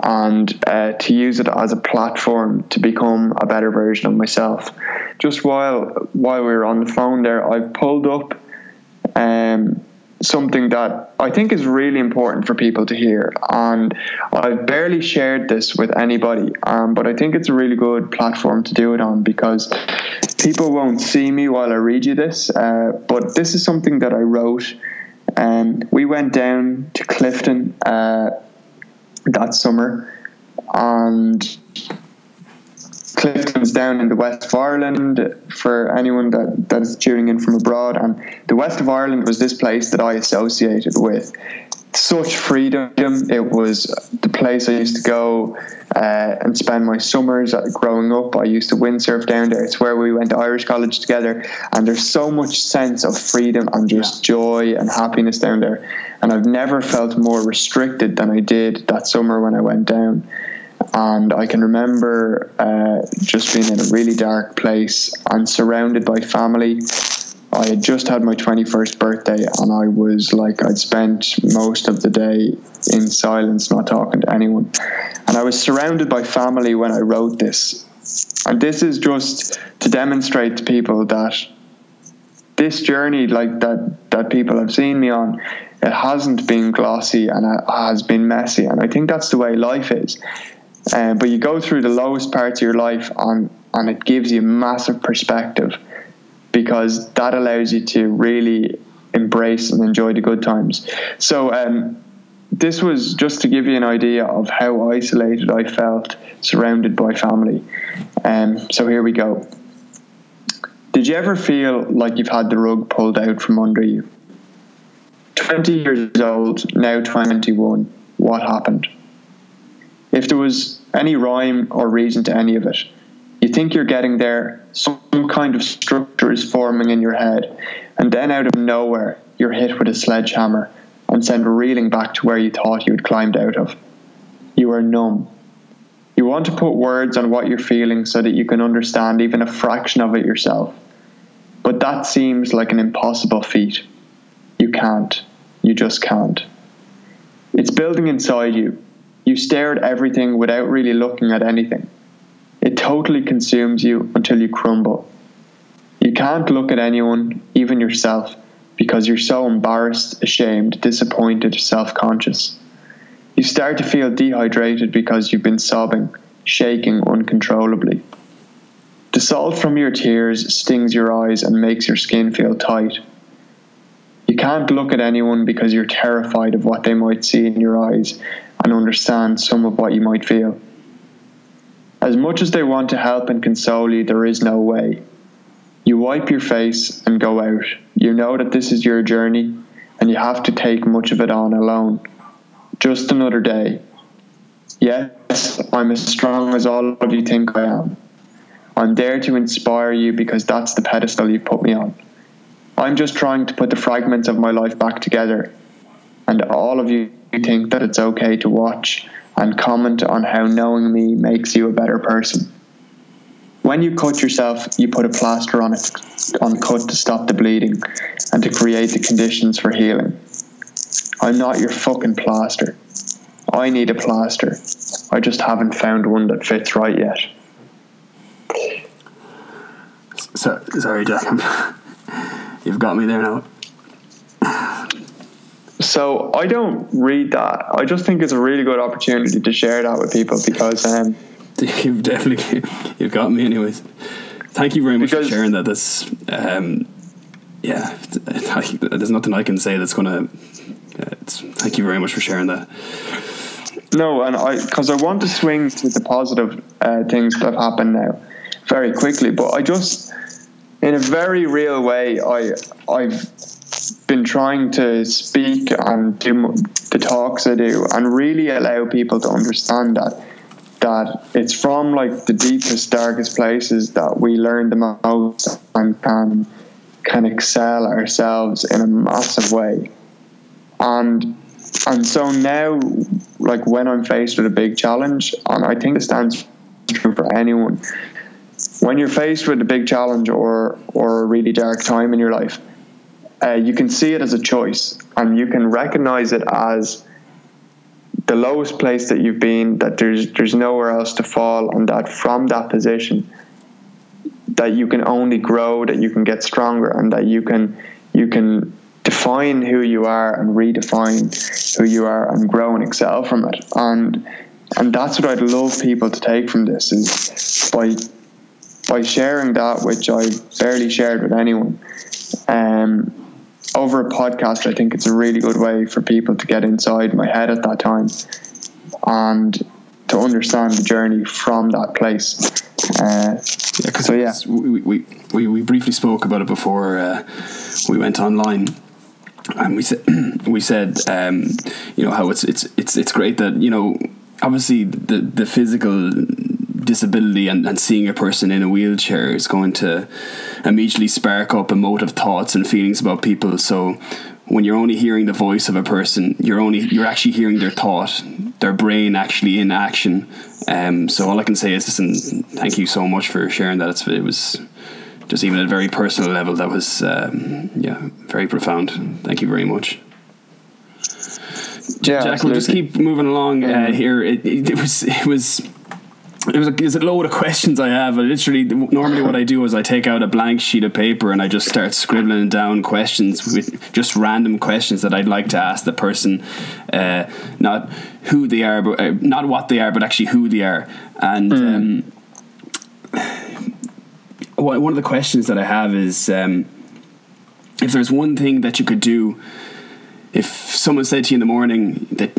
and uh, to use it as a platform to become a better version of myself. Just while while we were on the phone there, I pulled up um, something that I think is really important for people to hear. And I've barely shared this with anybody, um, but I think it's a really good platform to do it on because people won't see me while I read you this. Uh, but this is something that I wrote um, we went down to Clifden uh, that summer, and Clifden's down in the west of Ireland for anyone that, that is tuning in from abroad. And the west of Ireland was this place that I associated with such freedom. It was the place I used to go uh, and spend my summers growing up. I used to windsurf down there. It's where we went to Irish college together. And there's so much sense of freedom and just joy and happiness down there. And I've never felt more restricted than I did that summer when I went down. And I can remember uh, just being in a really dark place and surrounded by family I had just had my 21st birthday and I was like, I'd spent most of the day in silence, not talking to anyone. And I was surrounded by family when I wrote this. And this is just to demonstrate to people that this journey, like that, that people have seen me on, it hasn't been glossy and it has been messy. And I think that's the way life is. Um, but you go through the lowest parts of your life and, and it gives you massive perspective because that allows you to really embrace and enjoy the good times. So, um, this was just to give you an idea of how isolated I felt surrounded by family. Um, so, here we go. Did you ever feel like you've had the rug pulled out from under you? 20 years old, now 21. What happened? If there was any rhyme or reason to any of it, you think you're getting there, some kind of structure is forming in your head, and then out of nowhere, you're hit with a sledgehammer and sent reeling back to where you thought you had climbed out of. You are numb. You want to put words on what you're feeling so that you can understand even a fraction of it yourself. But that seems like an impossible feat. You can't. You just can't. It's building inside you. You stare at everything without really looking at anything. Totally consumes you until you crumble. You can't look at anyone, even yourself, because you're so embarrassed, ashamed, disappointed, self conscious. You start to feel dehydrated because you've been sobbing, shaking uncontrollably. The salt from your tears stings your eyes and makes your skin feel tight. You can't look at anyone because you're terrified of what they might see in your eyes and understand some of what you might feel. As much as they want to help and console you, there is no way. You wipe your face and go out. You know that this is your journey and you have to take much of it on alone. Just another day. Yes, I'm as strong as all of you think I am. I'm there to inspire you because that's the pedestal you've put me on. I'm just trying to put the fragments of my life back together, and all of you think that it's okay to watch and comment on how knowing me makes you a better person. When you cut yourself, you put a plaster on it on cut to stop the bleeding and to create the conditions for healing. I'm not your fucking plaster. I need a plaster. I just haven't found one that fits right yet. So, sorry, Jack. [laughs] You've got me there now. So I don't read that. I just think it's a really good opportunity to share that with people because um, [laughs] you've definitely you've got me anyways. Thank you very much for sharing that. This, um, yeah, there's nothing I can say that's gonna. Uh, thank you very much for sharing that. No, and I because I want to swing to the positive uh, things that have happened now very quickly, but I just in a very real way I I've been trying to speak and do the talks I do and really allow people to understand that that it's from like the deepest darkest places that we learn the most and can can excel ourselves in a massive way and and so now like when I'm faced with a big challenge, and I think it stands true for anyone. When you're faced with a big challenge or or a really dark time in your life, uh, you can see it as a choice, and you can recognize it as the lowest place that you've been. That there's there's nowhere else to fall, and that from that position, that you can only grow, that you can get stronger, and that you can you can define who you are and redefine who you are and grow and excel from it. And and that's what I'd love people to take from this is by by sharing that which I barely shared with anyone. Um, over a podcast, I think it's a really good way for people to get inside my head at that time and to understand the journey from that place. Uh, Yeah, because So, yeah. we, we, we, we briefly spoke about it before uh, we went online. And we said, [clears throat] we said, um, you know, how it's it's it's it's great that you know, obviously the the physical disability and, and seeing a person in a wheelchair is going to immediately spark up emotive thoughts and feelings about people. So when you're only hearing the voice of a person, you're only you're actually hearing their thought, their brain actually in action. Um, so all I can say is, listen, thank you so much for sharing that. It's, it was just even at a very personal level that was um, yeah very profound. Thank you very much. yeah, Jack, we'll just keep moving along uh, here. It, it, it was it was. It was a, it's a load of questions I have. I literally, normally what I do is I take out a blank sheet of paper and I just start scribbling down questions with just random questions that I'd like to ask the person, uh, not who they are, but uh, not what they are, but actually who they are. And um, one one of the questions that I have is um, if there's one thing that you could do if someone said to you in the morning that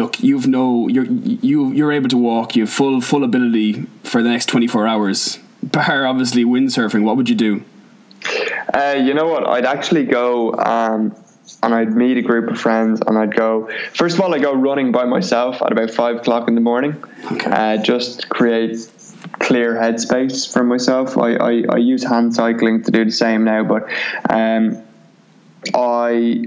look you've no you're you you're able to walk you have full full ability for the next 24 hours bar obviously windsurfing what would you do Uh, you know what? I'd actually go um, and I'd meet a group of friends and I'd go. First of all, I go running by myself at about five o'clock in the morning. Okay. Uh, just create clear headspace for myself. I, I, I use hand cycling to do the same now, but um, I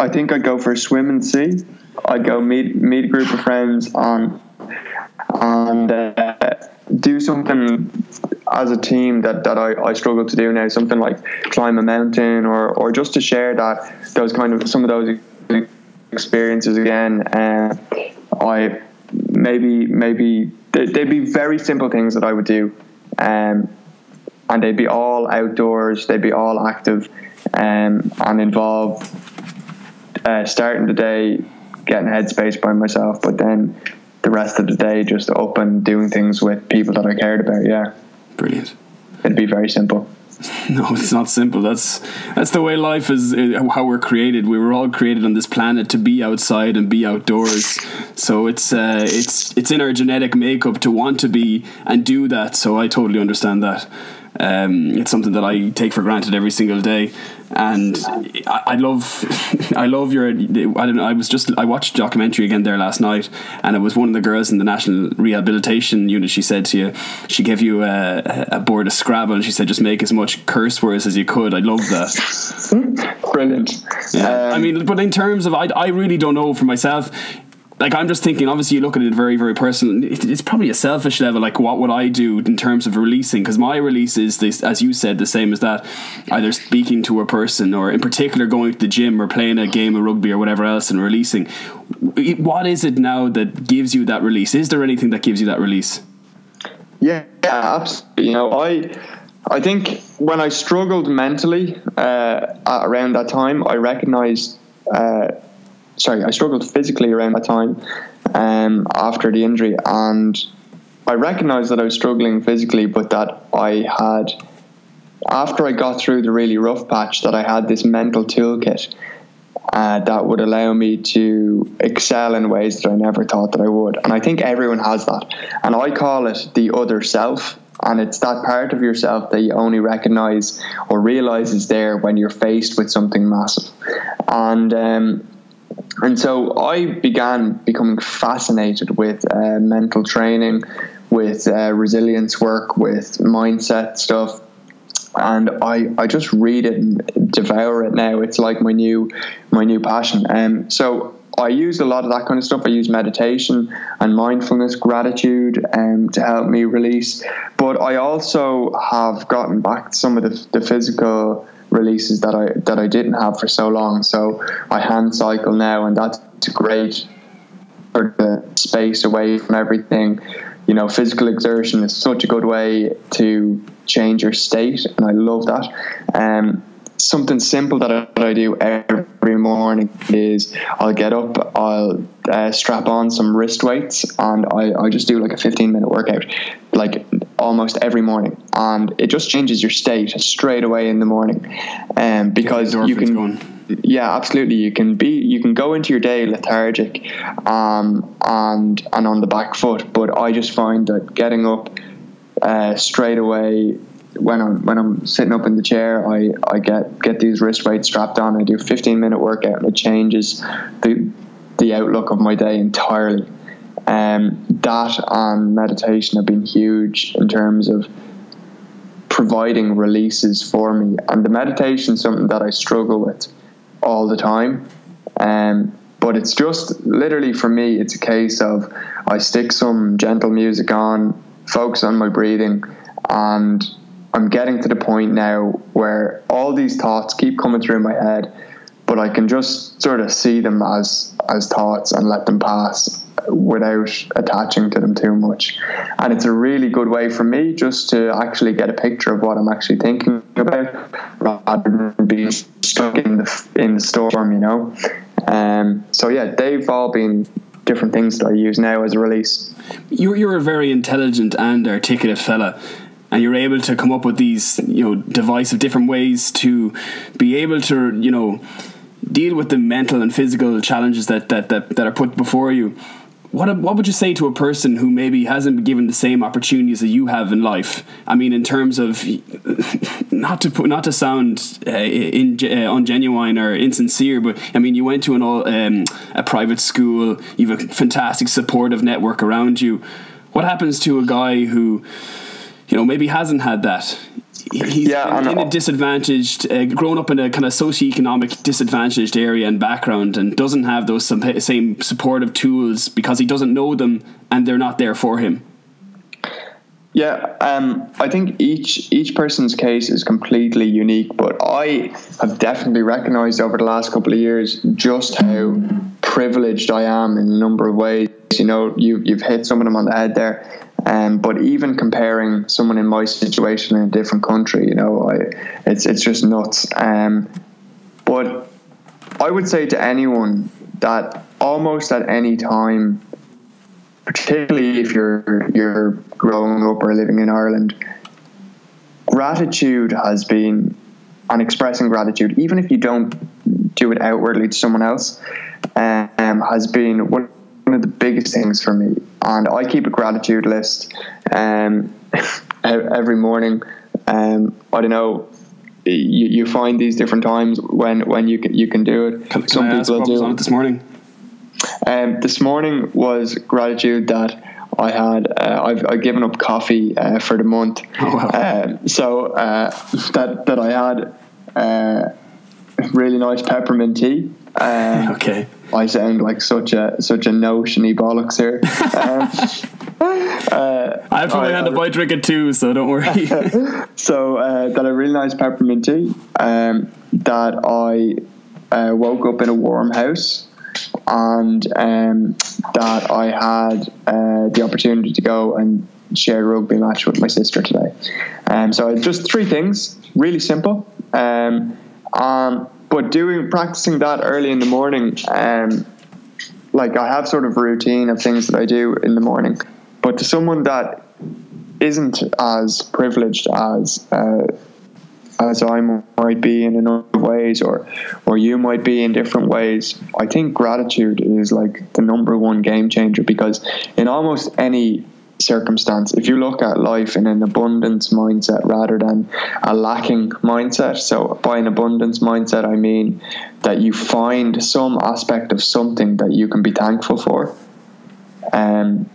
I think I'd go for a swim and see. I'd go meet meet a group of friends and and uh, do something as a team that, that I, I struggle to do now. Something like climb a mountain or, or just to share that those kind of some of those experiences again. Uh, I maybe maybe they- they'd be very simple things that I would do, um, and they'd be all outdoors. They'd be all active, um, and involve uh, starting the day getting headspace by myself, but then the rest of the day just up and doing things with people that I cared about. Yeah, brilliant. It'd be very simple. [laughs] no it's not simple. That's that's the way life is how we're created. We were all created on this planet to be outside and be outdoors. So it's uh, it's it's in our genetic makeup to want to be and do that. So I totally understand that. Um, it's something that I take for granted every single day and I, I love I love your I don't know I was just I watched a documentary again there last night and it was one of the girls in the national rehabilitation unit she said to you she gave you a, a board of Scrabble and she said just make as much curse words as you could I love that Brilliant. yeah. I Um, mean, but in terms of, I, I really don't know for myself. Like, I'm just thinking, obviously, you look at it very, very personal. It's probably a selfish level. Like, what would I do in terms of releasing? Because my release is, this, as you said, the same as that. Either speaking to a person or, in particular, going to the gym or playing a game of rugby or whatever else and releasing. What is it now that gives you that release? Is there anything that gives you that release? Yeah, yeah, absolutely. You know, I I think when I struggled mentally uh, around that time, I recognized. Uh, sorry, I struggled physically around that time um, after the injury, and I recognized that I was struggling physically, but that I had. After I got through the really rough patch, that I had this mental toolkit uh, that would allow me to excel in ways that I never thought that I would. And I think everyone has that. And I call it the other self. And it's that part of yourself that you only recognize or realize is there when you're faced with something massive. And um, and so I began becoming fascinated with uh, mental training, with uh, resilience work, with mindset stuff and I, I just read it and devour it now. It's like my new my new passion. Um, so I use a lot of that kind of stuff. I use meditation and mindfulness, gratitude, um, to help me release. But I also have gotten back to some of the, the physical releases that I that I didn't have for so long. So I hand cycle now, and that's great for the space away from everything. You know, physical exertion is such a good way to change your state, and I love that. Um, something simple that I, that I do every morning is I'll get up, I'll uh, strap on some wrist weights, and I, I just do like a 15 minute workout, like almost every morning, and it just changes your state straight away in the morning, um, because you can. going. Yeah, absolutely. You can be, you can go into your day lethargic, um, and and on the back foot. But I just find that getting up uh, straight away when I'm when I'm sitting up in the chair, I, I get get these wrist weights strapped on. I do a 15 minute workout, and it changes the the outlook of my day entirely. Um, that and meditation have been huge in terms of providing releases for me. And the meditation is something that I struggle with all the time. Um, but it's just literally for me, it's a case of I stick some gentle music on, focus on my breathing, and I'm getting to the point now where all these thoughts keep coming through my head, but I can just sort of see them as as thoughts and let them pass without attaching to them too much. And it's a really good way for me just to actually get a picture of what I'm actually thinking about rather than being stuck in the in the storm, you know. Um, so yeah, they've all been different things that I use now as a release. you're you're a very intelligent and articulate fella and you're able to come up with these you know divisive different ways to be able to you know deal with the mental and physical challenges that that that, that are put before you what what would you say to a person who maybe hasn't been given the same opportunities that you have in life? I mean, in terms of [laughs] not to put not to sound uh, in, uh, ungenuine or insincere, but I mean, you went to an all um, a private school. You've a fantastic supportive network around you. What happens to a guy who, you know, maybe hasn't had that? He's Yeah, in, in a disadvantaged, uh, grown up in a kind of socioeconomic disadvantaged area and background, and doesn't have those same supportive tools because he doesn't know them and they're not there for him. Yeah, um, I think each each person's case is completely unique, but I have definitely recognised over the last couple of years just how privileged I am in a number of ways. You know, you you've hit some of them on the head there, um, but even comparing someone in my situation in a different country, you know, I it's it's just nuts. Um, but I would say to anyone that almost at any time particularly if you're you're growing up or living in Ireland, gratitude has been and expressing gratitude, even if you don't do it outwardly to someone else, um, has been one of the biggest things for me. And I keep a gratitude list um, [laughs] every morning. Um, I don't know. You, you find these different times when, when you can you can do it. Can, can ask what was on it this morning? Um, this morning was gratitude that I had. Uh, I've, I've given up coffee uh, for the month. Oh, wow. Um, so uh, that that I had uh, really nice peppermint tea. Um, [laughs] Okay. I sound like such a such a notiony bollocks here. [laughs] Um, uh, I probably I- had to buy drink it too, so don't worry. [laughs] so uh, that a really nice peppermint tea. Um, that I uh, woke up in a warm house, and um, that I had uh, the opportunity to go and share a rugby match with my sister today. Um, so just three things, really simple. Um, um, but doing practicing that early in the morning, um, like I have sort of a routine of things that I do in the morning. But to someone that isn't as privileged as uh, as I might be in a number of ways, or or you might be in different ways. I think gratitude is like the number one game changer because in almost any circumstance, if you look at life in an abundance mindset rather than a lacking mindset, so by an abundance mindset, I mean that you find some aspect of something that you can be thankful for. Um,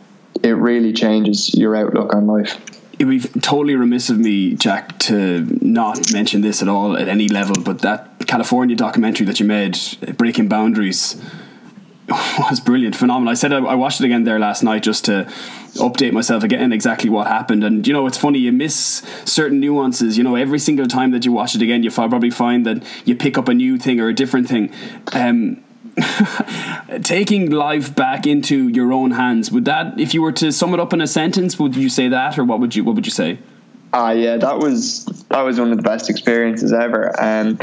it really changes your outlook on life. It'd be totally remiss of me, Jack, to not mention this at all at any level. But that California documentary that you made, Breaking Boundaries, [laughs] was brilliant, phenomenal. I said I, I watched it again there last night just to update myself again exactly what happened. And you know, it's funny you miss certain nuances. You know, every single time that you watch it again, you probably find that you pick up a new thing or a different thing. Um, [laughs] taking life back into your own hands would that if you were to sum it up in a sentence would you say that or what would you what would you say Ah, yeah, that was that was one of the best experiences ever. Um,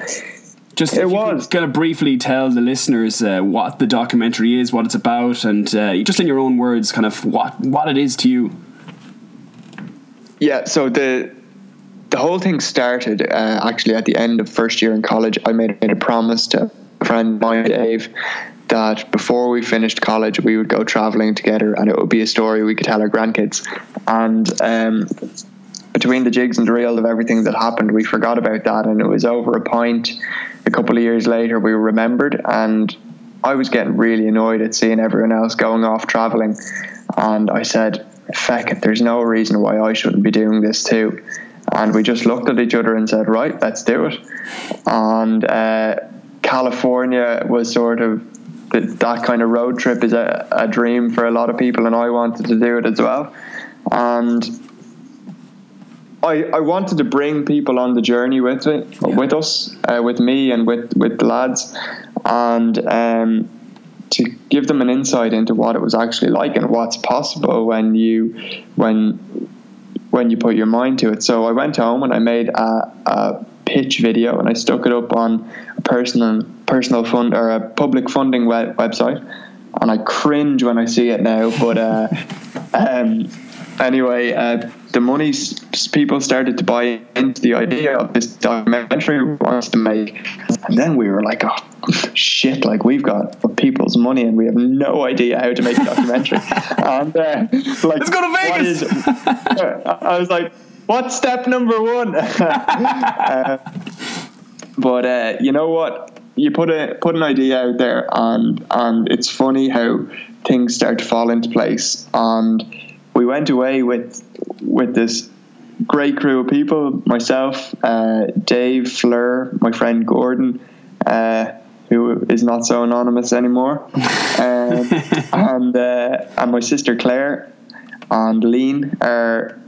just It was. kind of briefly tell the listeners uh, what the documentary is what it's about and uh, just in your own words kind of what what it is to you Yeah, so the the whole thing started uh, actually at the end of first year in college. I made made a promise to a friend of mine, Dave, that before we finished college, we would go traveling together, and it would be a story we could tell our grandkids. And um, between the jigs and the reel of everything that happened, we forgot about that, and it was over a pint. A couple of years later, we were remembered, and I was getting really annoyed at seeing everyone else going off traveling, and I said, "Feck it, there's no reason why I shouldn't be doing this too." And we just looked at each other and said, "Right, let's do it." And uh, California was sort of that, that kind of road trip is a, a dream for a lot of people, and I wanted to do it as well. And I, I wanted to bring people on the journey with it, with us, uh, with me, and with with the lads, and um, to give them an insight into what it was actually like and what's possible when you when when you put your mind to it. So I went home and I made a, a pitch video and I stuck it up on a personal personal fund or a public funding web, website, and I cringe when I see it now. But uh, [laughs] um, anyway, uh, the money people started to buy into the idea of this documentary we wanted to make, and then we were like, oh shit! Like we've got people's money and we have no idea how to make a documentary. [laughs] and uh, like, Let's go to Vegas. is- I was like, what's step number one? [laughs] Uh, but uh, you know what? You put a put an idea out there, and and it's funny how things start to fall into place. And we went away with with this great crew of people. Myself, uh, Dave, Fleur, my friend Gordon, uh, who is not so anonymous anymore, [laughs] um, and uh, and my sister Claire, and Lean, our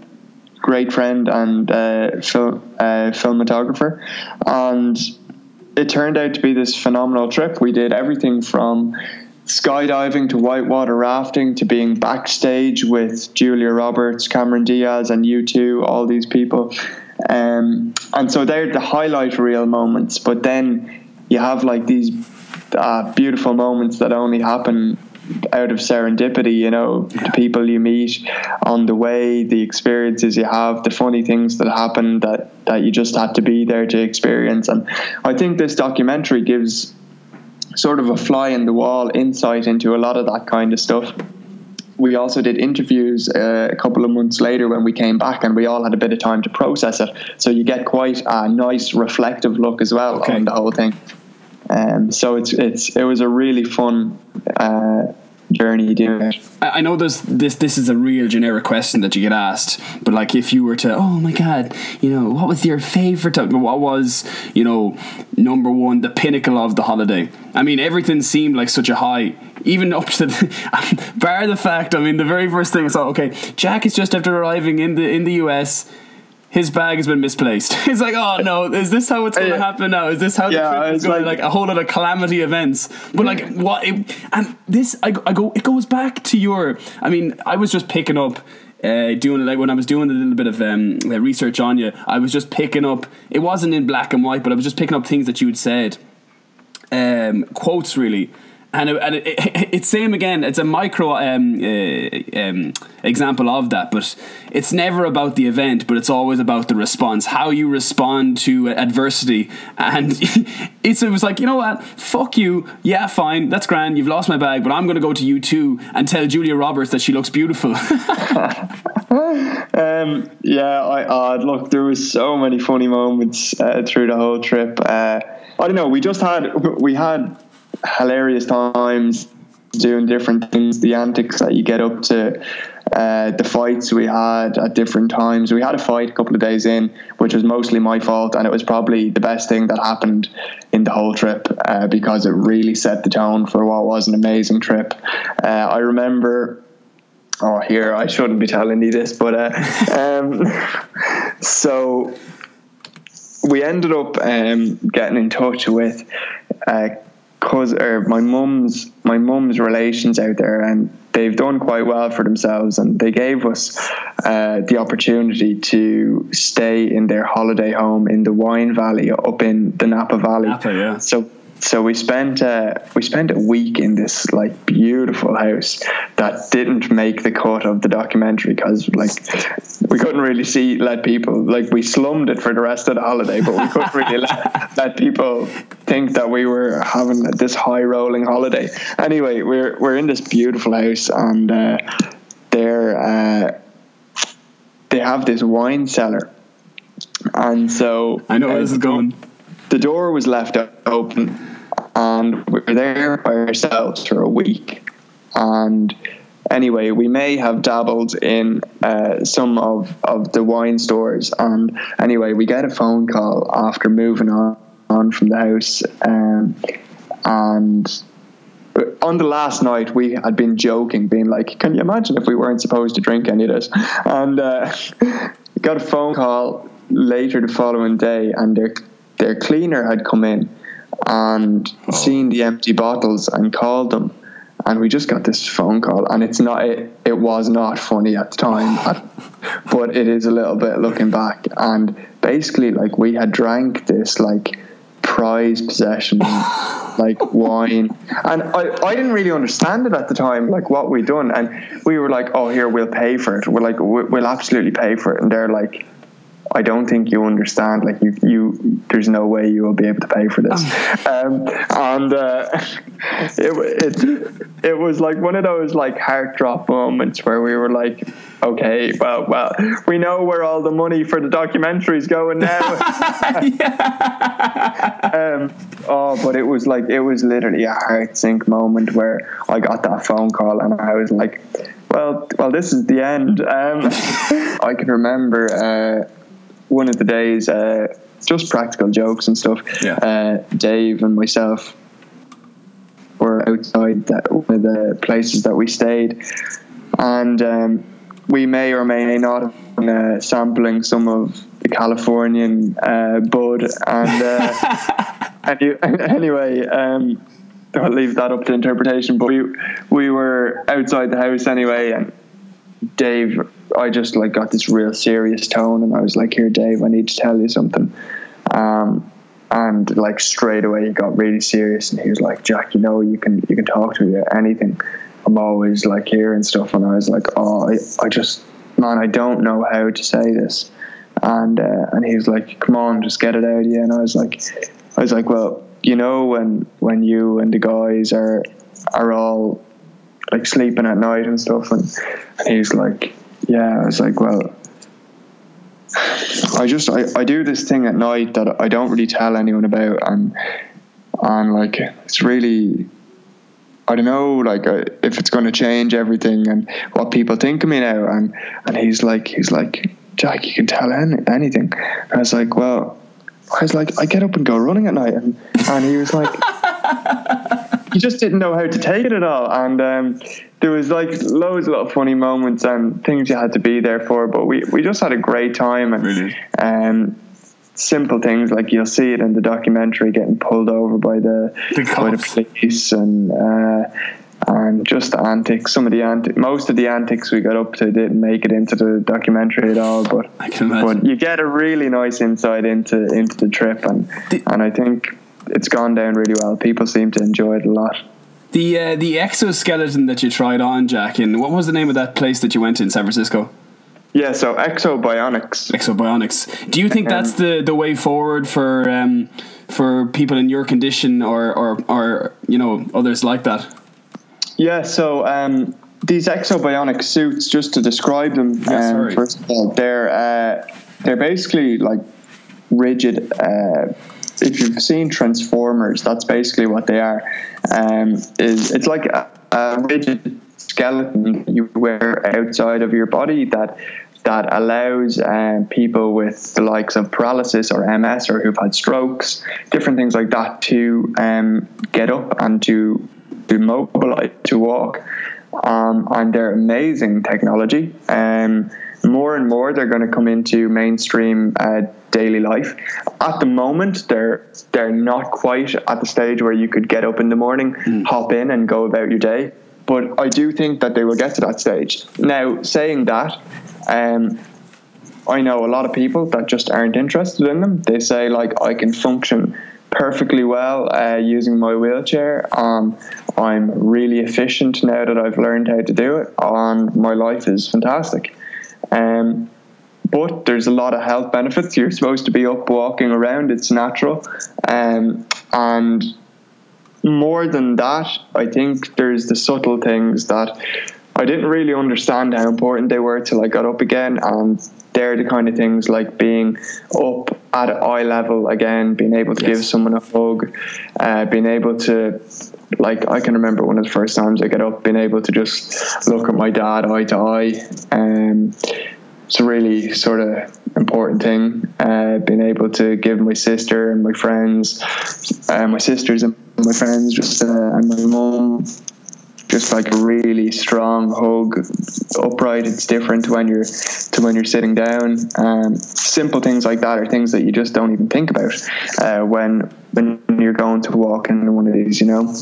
great friend and uh, fil- uh, filmographer, and it turned out to be this phenomenal trip. We did everything from skydiving to whitewater rafting to being backstage with Julia Roberts, Cameron Diaz, and U2, all these people. Um, and so they're the highlight reel moments, but then you have like these uh, beautiful moments that only happen out of serendipity, you know, the people you meet on the way, the experiences you have, the funny things that happen that, that you just had to be there to experience. And I think this documentary gives sort of a fly in the wall insight into a lot of that kind of stuff. We also did interviews uh, a couple of months later when we came back, and we all had a bit of time to process it. So you get quite a nice reflective look as well Okay. on the whole thing. Um, so it's it's it was a really fun uh, journey doing it. I know there's this. This is a real generic question that you get asked, but like if you were to, oh my god, you know, what was your favorite? What was you know number one, the pinnacle of the holiday? I mean, everything seemed like such a high, even up to the, [laughs] bar the fact. I mean, the very first thing I saw. Oh, okay, Jack is just after arriving in the in the US. His bag has been misplaced. [laughs] It's like, oh no, is this how it's going to happen now? Is this how the Yeah, trip is it's going? like- Like, a whole lot of calamity events. But like what? It, and this, I, go- I go. It goes back to your. I mean, I was just picking up. Uh, doing like when I was doing a little bit of um, uh, research on you, I was just picking up. It wasn't in black and white, but I was just picking up things that you had said, um, quotes really, and it, and it, it, it's same again. It's a micro um, uh, um, example of that, but it's never about the event, but it's always about the response, how you respond to adversity, and [laughs] it's it was like you know what, fuck you, yeah, fine, that's grand, you've lost my bag, but I'm going to go to U2 and tell Julia Roberts that she looks beautiful. [laughs] Um, yeah, I uh, look. There was so many funny moments uh, through the whole trip. Uh, I don't know. We just had we had hilarious times doing different things. The antics that you get up to. uh, the fights we had at different times. We had a fight a couple of days in, which was mostly my fault, and it was probably the best thing that happened in the whole trip uh, because it really set the tone for what was an amazing trip. Uh, I remember. Oh, here I shouldn't be telling you this, but uh, [laughs] um, so we ended up um, getting in touch with uh, cause or my mum's my mum's relations out there, and they've done quite well for themselves, and they gave us uh, the opportunity to stay in their holiday home in the Wine Valley up in the Napa Valley. Napa, yeah. So so we spent uh, we spent a week in this like beautiful house that didn't make the cut of the documentary because like we couldn't really see let people like we slummed it for the rest of the holiday, but we couldn't really let, [laughs] let people think that we were having this high rolling holiday. Anyway, we're we're in this beautiful house and uh, they're uh, they have this wine cellar, and so I know where this is going. the door was left open and we were there by ourselves for a week. And anyway we may have dabbled in uh, some of, of the wine stores. And anyway we get a phone call after moving on, on from the house um, and on the last night we had been joking being like can you imagine if we weren't supposed to drink any of this? [laughs] And uh, [laughs] got a phone call later the following day and their their cleaner had come in and oh. seen the empty bottles and called them. And we just got this phone call and it's not it, it was not funny at the time [laughs] but it is a little bit looking back. And basically like we had drank this like prize possession [laughs] like wine. And I, I didn't really understand it at the time like what we'd done. And we were like oh here we'll pay for it. We're like "We- we'll absolutely pay for it. And they're like I don't think you understand. Like you, you, there's no way you will be able to pay for this. Um, and uh, [laughs] it, it, it was like one of those like heart drop moments where we were like, okay, well, well, we know where all the money for the documentary's going now. [laughs] um, oh, but it was like it was literally a heart sink moment where I got that phone call and I was like, well, well, this is the end. Um, [laughs] I can remember uh, one of the days, uh, just practical jokes and stuff. Yeah. Uh, Dave and myself were outside that one of the places that we stayed, and um, we may or may not have been uh, sampling some of the Californian uh, bud, and uh, [laughs] any, anyway. Um, I'll leave that up to interpretation. But we we were outside the house anyway, and Dave, I just like got this real serious tone, and I was like, "Here, Dave, I need to tell you something." Um, and like straight away, he got really serious, and he was like, "Jack, you know, you can you can talk to me about anything. I'm always like here and stuff." And I was like, "Oh, I, I just man, I don't know how to say this." And uh, and he was like, "Come on, just get it out you." And I was like, I was like, "Well, you know, when when you and the guys are are all like sleeping at night and stuff," and, and he's like, "Yeah." I was like, "Well." I just I, I do this thing at night that I don't really tell anyone about and and like it's really I don't know like uh, if it's going to change everything and what people think of me now and and he's like he's like Jack you can tell any, anything and I was like well I was like I get up and go running at night and and he was like [laughs] he just didn't know how to take it at all. And um, there was like loads of little funny moments and things you had to be there for but we, we just had a great time and Really? um, simple things like you'll see it in the documentary getting pulled over by the, The by the police and uh, and just the antics some of the antics most of the antics we got up to didn't make it into the documentary at all but but you get a really nice insight into into the trip and and I think it's gone down really well people seem to enjoy it a lot The uh, the exoskeleton that you tried on, Jack, and what was the name of that place that you went to in San Francisco? yeah so Ekso Bionics Exobionics. Do you think that's the, the way forward for um, for people in your condition or, or or you know others like that? Yeah, so um, these exobionic suits, just to describe them, Yeah, um, first of all, they're uh, they're basically like rigid. Uh, if you've seen Transformers, that's basically what they are. Um, is it's like a, a rigid skeleton you wear outside of your body that that allows uh, people with the likes of paralysis or MS or who've had strokes, different things like that, to um, get up and to to mobilize to walk. Um, and they're amazing technology. Um, more and more, they're going to come into mainstream uh, daily life. At the moment, they're they're not quite at the stage where you could get up in the morning, mm. hop in, and go about your day. But I do think that they will get to that stage. Now, saying that, um, I know a lot of people that just aren't interested in them. They say like I can function perfectly well uh, using my wheelchair. Um, I'm really efficient now that I've learned how to do it, and my life is fantastic. Um, but there's a lot of health benefits. You're supposed to be up walking around; it's natural, um, and more than that, I think there's the subtle things that I didn't really understand how important they were till I got up again, and they're the kind of things like being up at eye level again, being able to yes. give someone a hug, uh, being able to, like, I can remember one of the first times I get up, being able to just look at my dad eye to eye. Um, it's a really sort of important thing. Uh, being able to give my sister and my friends, uh, my sisters and my friends, just uh, and my mum just like a really strong hug upright it's different when you're to when you're sitting down um, simple things like that are things that you just don't even think about uh, when when you're going to walk in one of these you know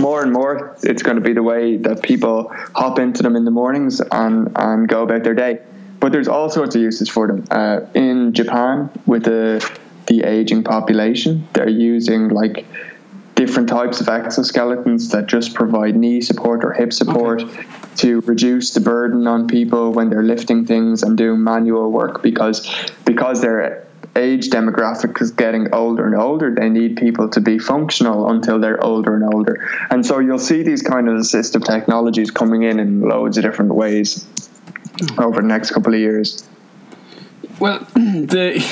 more and more it's going to be the way that people hop into them in the mornings and and go about their day but there's all sorts of uses for them uh, in Japan with the the aging population they're using like different types of exoskeletons that just provide knee support or hip support okay. to reduce the burden on people when they're lifting things and doing manual work because because their age demographic is getting older and older they need people to be functional until they're older and older and so you'll see these kind of assistive technologies coming in in loads of different ways over the next couple of years well, [clears throat] the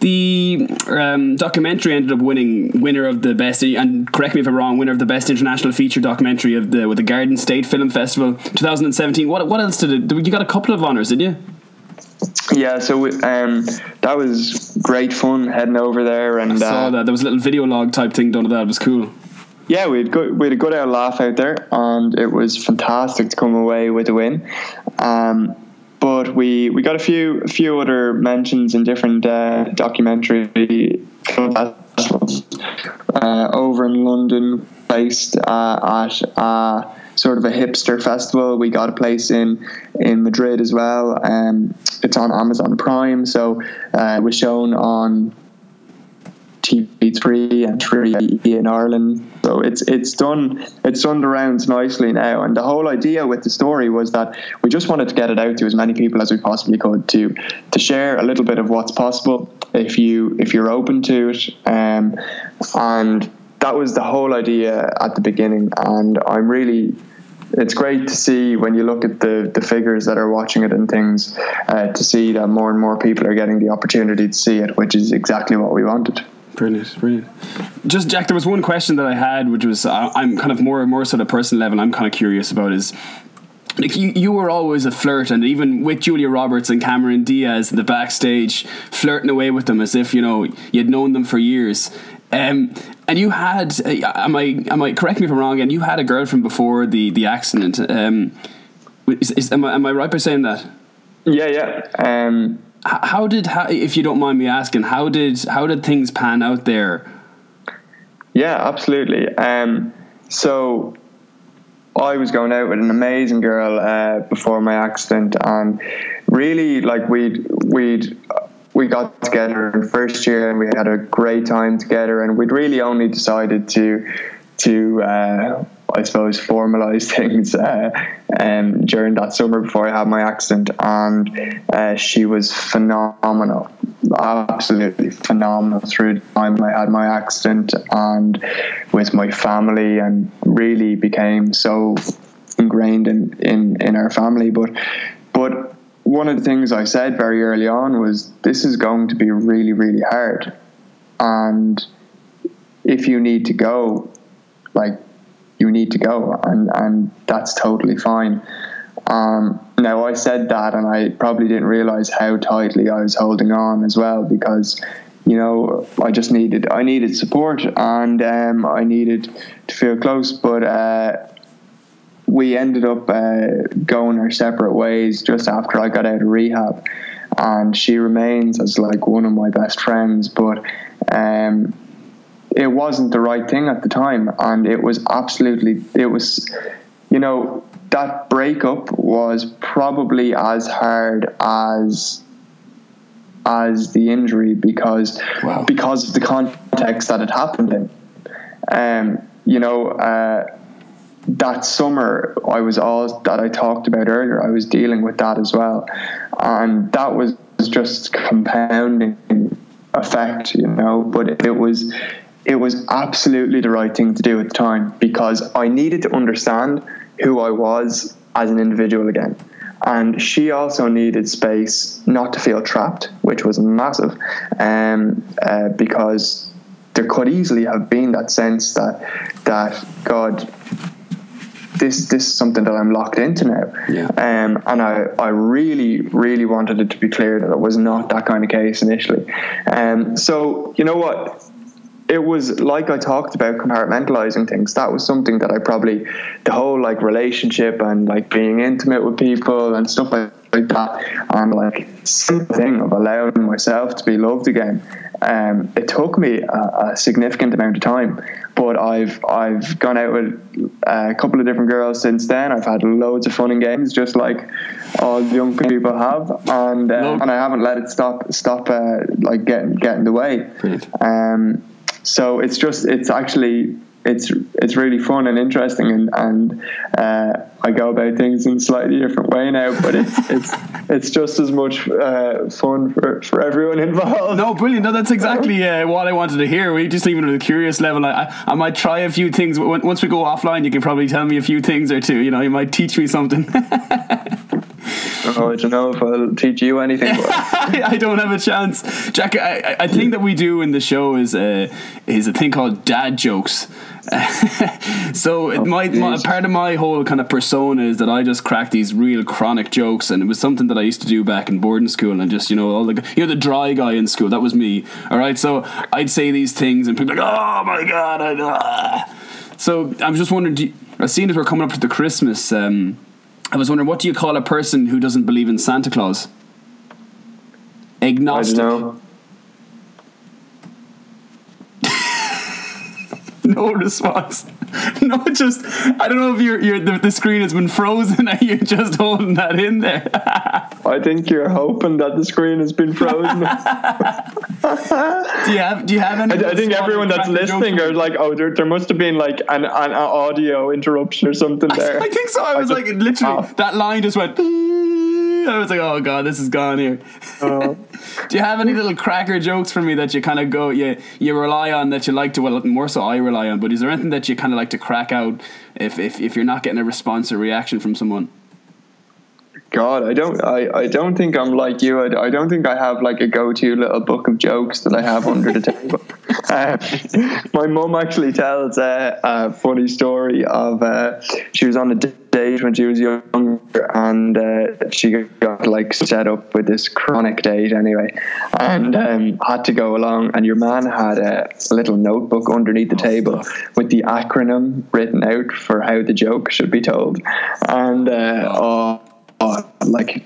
the um, documentary ended up winning winner of the best and correct me if I'm wrong winner of the best international feature documentary of the with the Garden State Film Festival 2017. What what else did it? You got a couple of honors, did you? Yeah, so um, that was great fun heading over there, and I saw uh, that there was a little video log type thing done of that. It was cool. Yeah, we had good, we had a good old laugh out there, and it was fantastic to come away with a win. Um, but we we got a few a few other mentions in different uh, documentary uh, over in London, based uh, at uh, sort of a hipster festival. We got a place in in Madrid as well. Um, it's on Amazon Prime, so uh, it was shown on TV3 and 3 in Ireland. So it's it's done it's done the rounds nicely now. And the whole idea with the story was that we just wanted to get it out to as many people as we possibly could to to share a little bit of what's possible if you if you're open to it. Um, and that was the whole idea at the beginning. And I'm really it's great to see when you look at the, the figures that are watching it and things uh, to see that more and more people are getting the opportunity to see it, which is exactly what we wanted. Brilliant, brilliant. Just Jack, there was one question that I had, which was uh, I'm kind of more and more sort of personal level. I'm kind of curious about is like you, you were always a flirt, and even with Julia Roberts and Cameron Diaz in the backstage, flirting away with them as if you know you'd known them for years. Um, and you had, uh, am I, am I correct me if I'm wrong? And you had a girlfriend before the the accident. Um, is, is, am I am I right by saying that? Yeah, yeah. Um, how did how, if you don't mind me asking how did how did things pan out there yeah absolutely um, so I was going out with an amazing girl uh, before my accident, and really, like we'd we'd we got together in first year, and we had a great time together, and we'd really only decided to to uh, I suppose, formalize [laughs] things uh, um, during that summer before I had my accident. And uh, she was phenomenal, absolutely phenomenal through the time I had my accident and with my family, and really became so ingrained in, in, in our family. But, but one of the things I said very early on was this is going to be really, really hard. And if you need to go, like you need to go, and and that's totally fine. Um, now I said that, and I probably didn't realize how tightly I was holding on as well because you know I just needed I needed support and um, I needed to feel close, but. Uh, we ended up uh, going our separate ways just after I got out of rehab, and she remains as like one of my best friends. But um, it wasn't the right thing at the time, and it was absolutely it was, you know, that breakup was probably as hard as as the injury because Wow. because of the context that it happened in. Um, you know, uh, that summer I was all that I talked about earlier. I was dealing with that as well, and that was just compounding effect, you know. But it was it was absolutely the right thing to do at the time because I needed to understand who I was as an individual again. And she also needed space not to feel trapped, which was massive, um, uh, because there could easily have been that sense that that God, this this is something that I'm locked into now. Yeah. Um, and I, I really, really wanted it to be clear that it was not that kind of case initially. Um, so, you know what? It was like I talked about compartmentalizing things. That was something that I probably, the whole like relationship and like being intimate with people and stuff like, like that, and like simple thing of allowing myself to be loved again. Um, it took me a, a significant amount of time, but I've I've gone out with a couple of different girls since then. I've had loads of fun and games, just like all young people have, and uh, Love- and I haven't let it stop stop uh, like getting get in the way. Um, so it's just it's actually it's it's really fun and interesting and and uh, I go about things in a slightly different way now, but it's [laughs] it's it's just as much uh, fun for, for everyone [laughs] involved. No, brilliant. No, that's exactly [laughs] uh, what I wanted to hear. We just leave it at a curious level. I, I, I might try a few things. Once we go offline, you can probably tell me a few things or two. You know, you might teach me something. Oh, I don't know if I'll teach you anything. But I don't have a chance, Jack. I, I- I think that we do in the show is a is a thing called dad jokes. [laughs] so it my, my part of my whole kind of persona is that I just crack these real chronic jokes, and it was something that I used to do back in boarding school, and just you know all the you know the dry guy in school that was me. All right, so I'd say these things, and people like, oh my god, I. ah." So I'm just wondering, you, I seen as we're coming up to the Christmas. Um, I was wondering, what do you call a person who doesn't believe in Santa Claus? I Agnostic. don't know. No response. [laughs] No, just I don't know if you're, you're the, the screen has been frozen and you're just holding that in there. [laughs] I think you're hoping that the screen has been frozen. [laughs] do you have Do you have any? I, I think everyone that's listening are like, oh, there, there must have been like an, an audio interruption or something there. I think so. I was just- like, literally, Oh. that line just went. [laughs] I was like, oh god, this is gone here. Oh. [laughs] Do you have any little cracker jokes for me that you kind of go, you you rely on that you like to? Well, more so, I rely on. But is there anything that you kind of like to crack out if, if if you're not getting a response or reaction from someone? God, I don't, I, I don't think I'm like you. I, I don't think I have like a go-to little book of jokes that I have under the table. Uh, [laughs] my mum actually tells uh, a funny story of uh, she was on a date when she was younger, and uh, she got like set up with this chronic date anyway, and um, had to go along. And your man had a little notebook underneath the table with the acronym written out for how the joke should be told, and uh, oh uh, like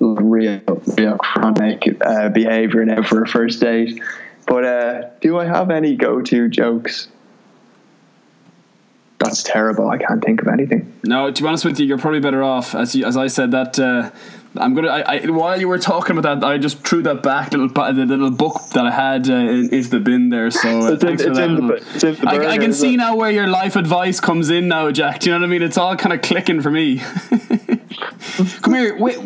real, real chronic uh, behavior now for a first date. But uh, do I have any go-to jokes? That's terrible. I can't think of anything. No, to be honest with you, you're probably better off. As you, as I said that. Uh, I'm gonna. I, I, while you were talking about that, I just threw that back little the little book that I had uh, in, into the bin there. So uh, It's in- for that in the little- bi- it's in the I, I can see it? now where your life advice comes in now, Jack. Do you know what I mean? It's all kind of clicking for me. [laughs] Come here. Wait,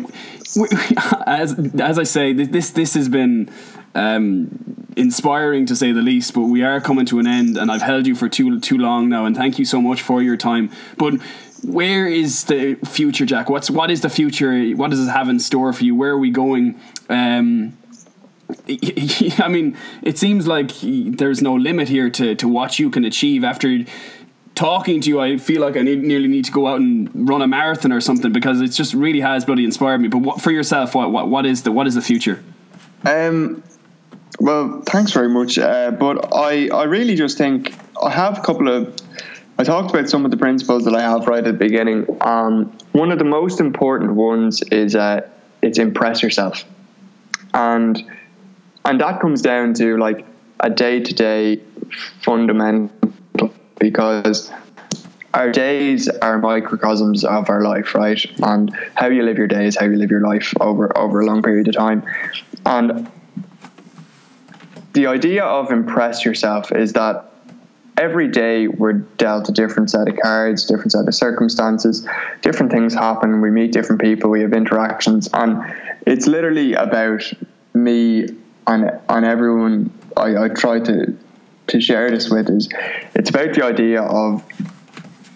wait, [laughs] as as I say, this this has been um, inspiring to say the least. But we are coming to an end, and I've held you for too too long now. And thank you so much for your time. But where is the future, Jack? What's what is the future? What does it have in store for you? Where are we going? Um, [laughs] I mean, it seems like there's no limit here to, to what you can achieve after talking to you, I feel like I need, nearly need to go out and run a marathon or something because it just really has bloody inspired me. But what, for yourself, what, what what is the what is the future? Um, well, thanks very much. Uh, but I, I really just think I have a couple of. I talked about some of the principles that I have right at the beginning. Um, one of the most important ones is uh, it's impress yourself, and and that comes down to like a day to day fundamental because our days are microcosms of our life, right? And how you live your day is how you live your life over over a long period of time. And the idea of impress yourself is that every day we're dealt a different set of cards, different set of circumstances, different things happen, we meet different people, we have interactions, and it's literally about me and and everyone I, I try to to share this with is it's about the idea of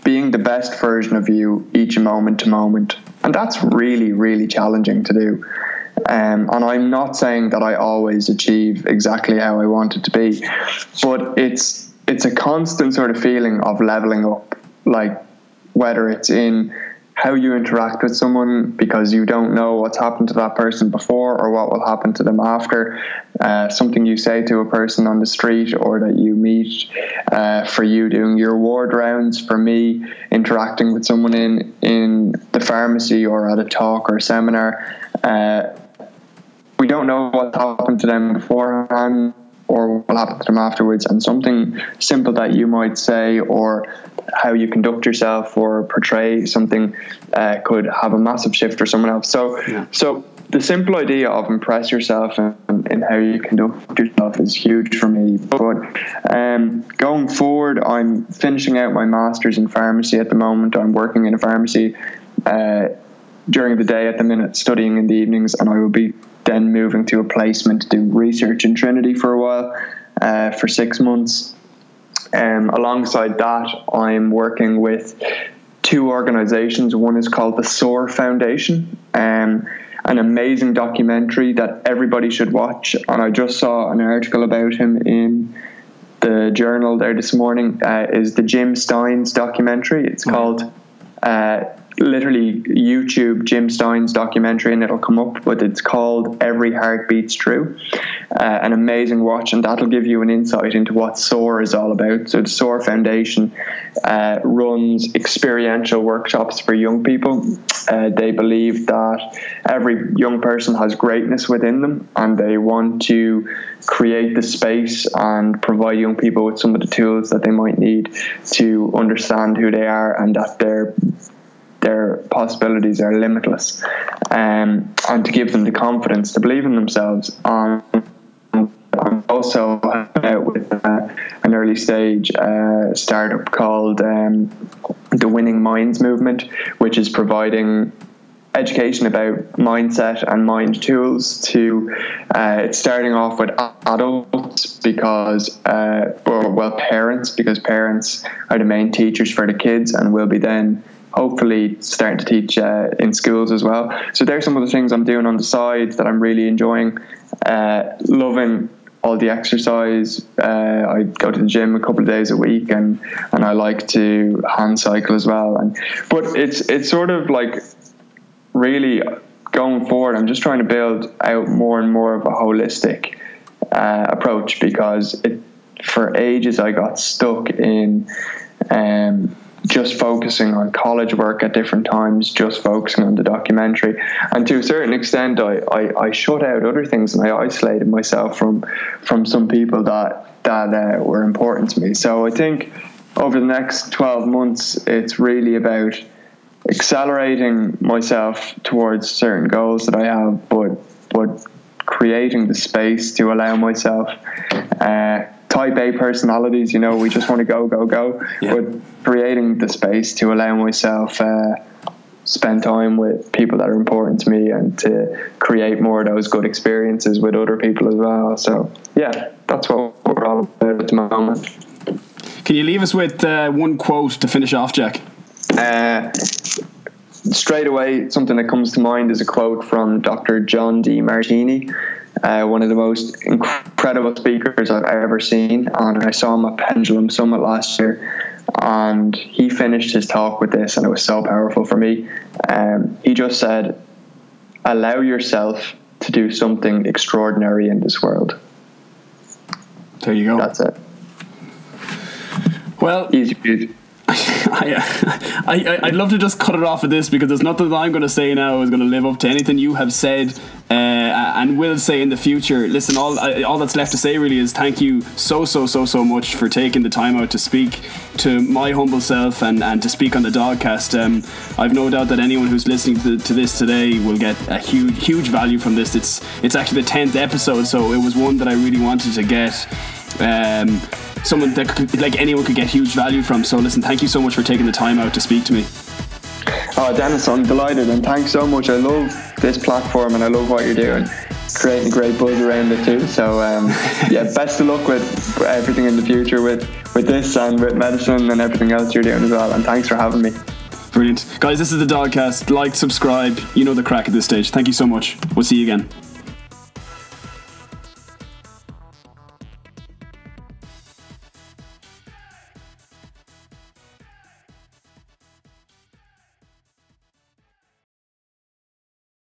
being the best version of you each moment to moment. And that's really, really challenging to do. Um, and I'm not saying that I always achieve exactly how I want it to be, but it's it's a constant sort of feeling of leveling up, like whether it's in how you interact with someone because you don't know what's happened to that person before or what will happen to them after. Uh, something you say to a person on the street or that you meet, uh, for you doing your ward rounds, for me interacting with someone in in the pharmacy or at a talk or a seminar. Uh, we don't know what happened to them beforehand or what will happen to them afterwards. And something simple that you might say or how you conduct yourself or portray something uh, could have a massive shift for someone else. So, Yeah. so the simple idea of impress yourself and, and how you conduct yourself is huge for me. But um, going forward, I'm finishing out my master's in pharmacy at the moment. I'm working in a pharmacy uh, during the day at the minute, studying in the evenings, and I will be then moving to a placement to do research in Trinity for a while uh, for six months. Um, alongside that, I'm working with two organizations. One is called the SOAR Foundation, um, an amazing documentary that everybody should watch. And I just saw an article about him in the journal there this morning. Uh, is the Jim Stynes documentary? It's called. Uh, literally YouTube Jim Stynes's documentary and it'll come up, but it's called Every Heart Beats True. Uh, an amazing watch, and that'll give you an insight into what SOAR is all about. So, the SOAR Foundation uh, runs experiential workshops for young people. Uh, they believe that every young person has greatness within them, and they want to create the space and provide young people with some of the tools that they might need to understand who they are and that they're their possibilities are limitless, um, and to give them the confidence to believe in themselves. I'm also out with uh, an early stage uh, startup called um, the Winning Minds Movement, which is providing education about mindset and mind tools to uh, it's starting off with adults because uh, or, well parents because parents are the main teachers for the kids and will be then hopefully starting to teach uh, in schools as well so there's some of the things i'm doing on the side that i'm really enjoying uh, loving all the exercise. Uh, I go to the gym a couple of days a week, and and I like to hand cycle as well. And but it's it's sort of like really going forward. I'm just trying to build out more and more of a holistic uh, approach because it for ages I got stuck in. Um, just focusing on college work at different times, just focusing on the documentary. And to a certain extent, I, I, I shut out other things and I isolated myself from from some people that that uh, were important to me. So I think over the next 12 months, it's really about accelerating myself towards certain goals that I have, but but creating the space to allow myself. Uh, type A personalities, you know, we just want to go, go, go. Yeah. But creating the space to allow myself uh, spend time with people that are important to me and to create more of those good experiences with other people as well. So yeah, that's what we're all about at the moment. Can you leave us with uh, one quote to finish off, Jack? Uh, straight away, something that comes to mind is a quote from Dr. John Demartini, uh, one of the most incredible speakers I've ever seen. And I saw him at Pendulum Summit last year. and he finished his talk with this, and it was so powerful for me. Um, he just said, "Allow yourself to do something extraordinary in this world." There you go. That's it. well, Easy peasy. [laughs] I, I, I'd love to just cut it off at this because there's nothing that I'm going to say now is going to live up to anything you have said uh, and will say in the future. Listen, all I, all that's left to say really is thank you so so so so much for taking the time out to speak to my humble self and, and to speak on the Dogcast. Um, I've no doubt that anyone who's listening to, to this today will get a huge huge value from this. It's it's actually the tenth episode, so it was one that I really wanted to get. Um, someone that could, like anyone could get huge value from. So listen, thank you so much for taking the time out to speak to me. Oh, Dennis, I'm delighted, and thanks so much. I love this platform, and I love what you're doing, creating a great buzz around it too. So, um, [laughs] yeah, best of luck with everything in the future with with this and with medicine and everything else you're doing as well. And thanks for having me. Brilliant, guys. This is the Dogcast. Like, subscribe. You know the crack at this stage. Thank you so much. We'll see you again.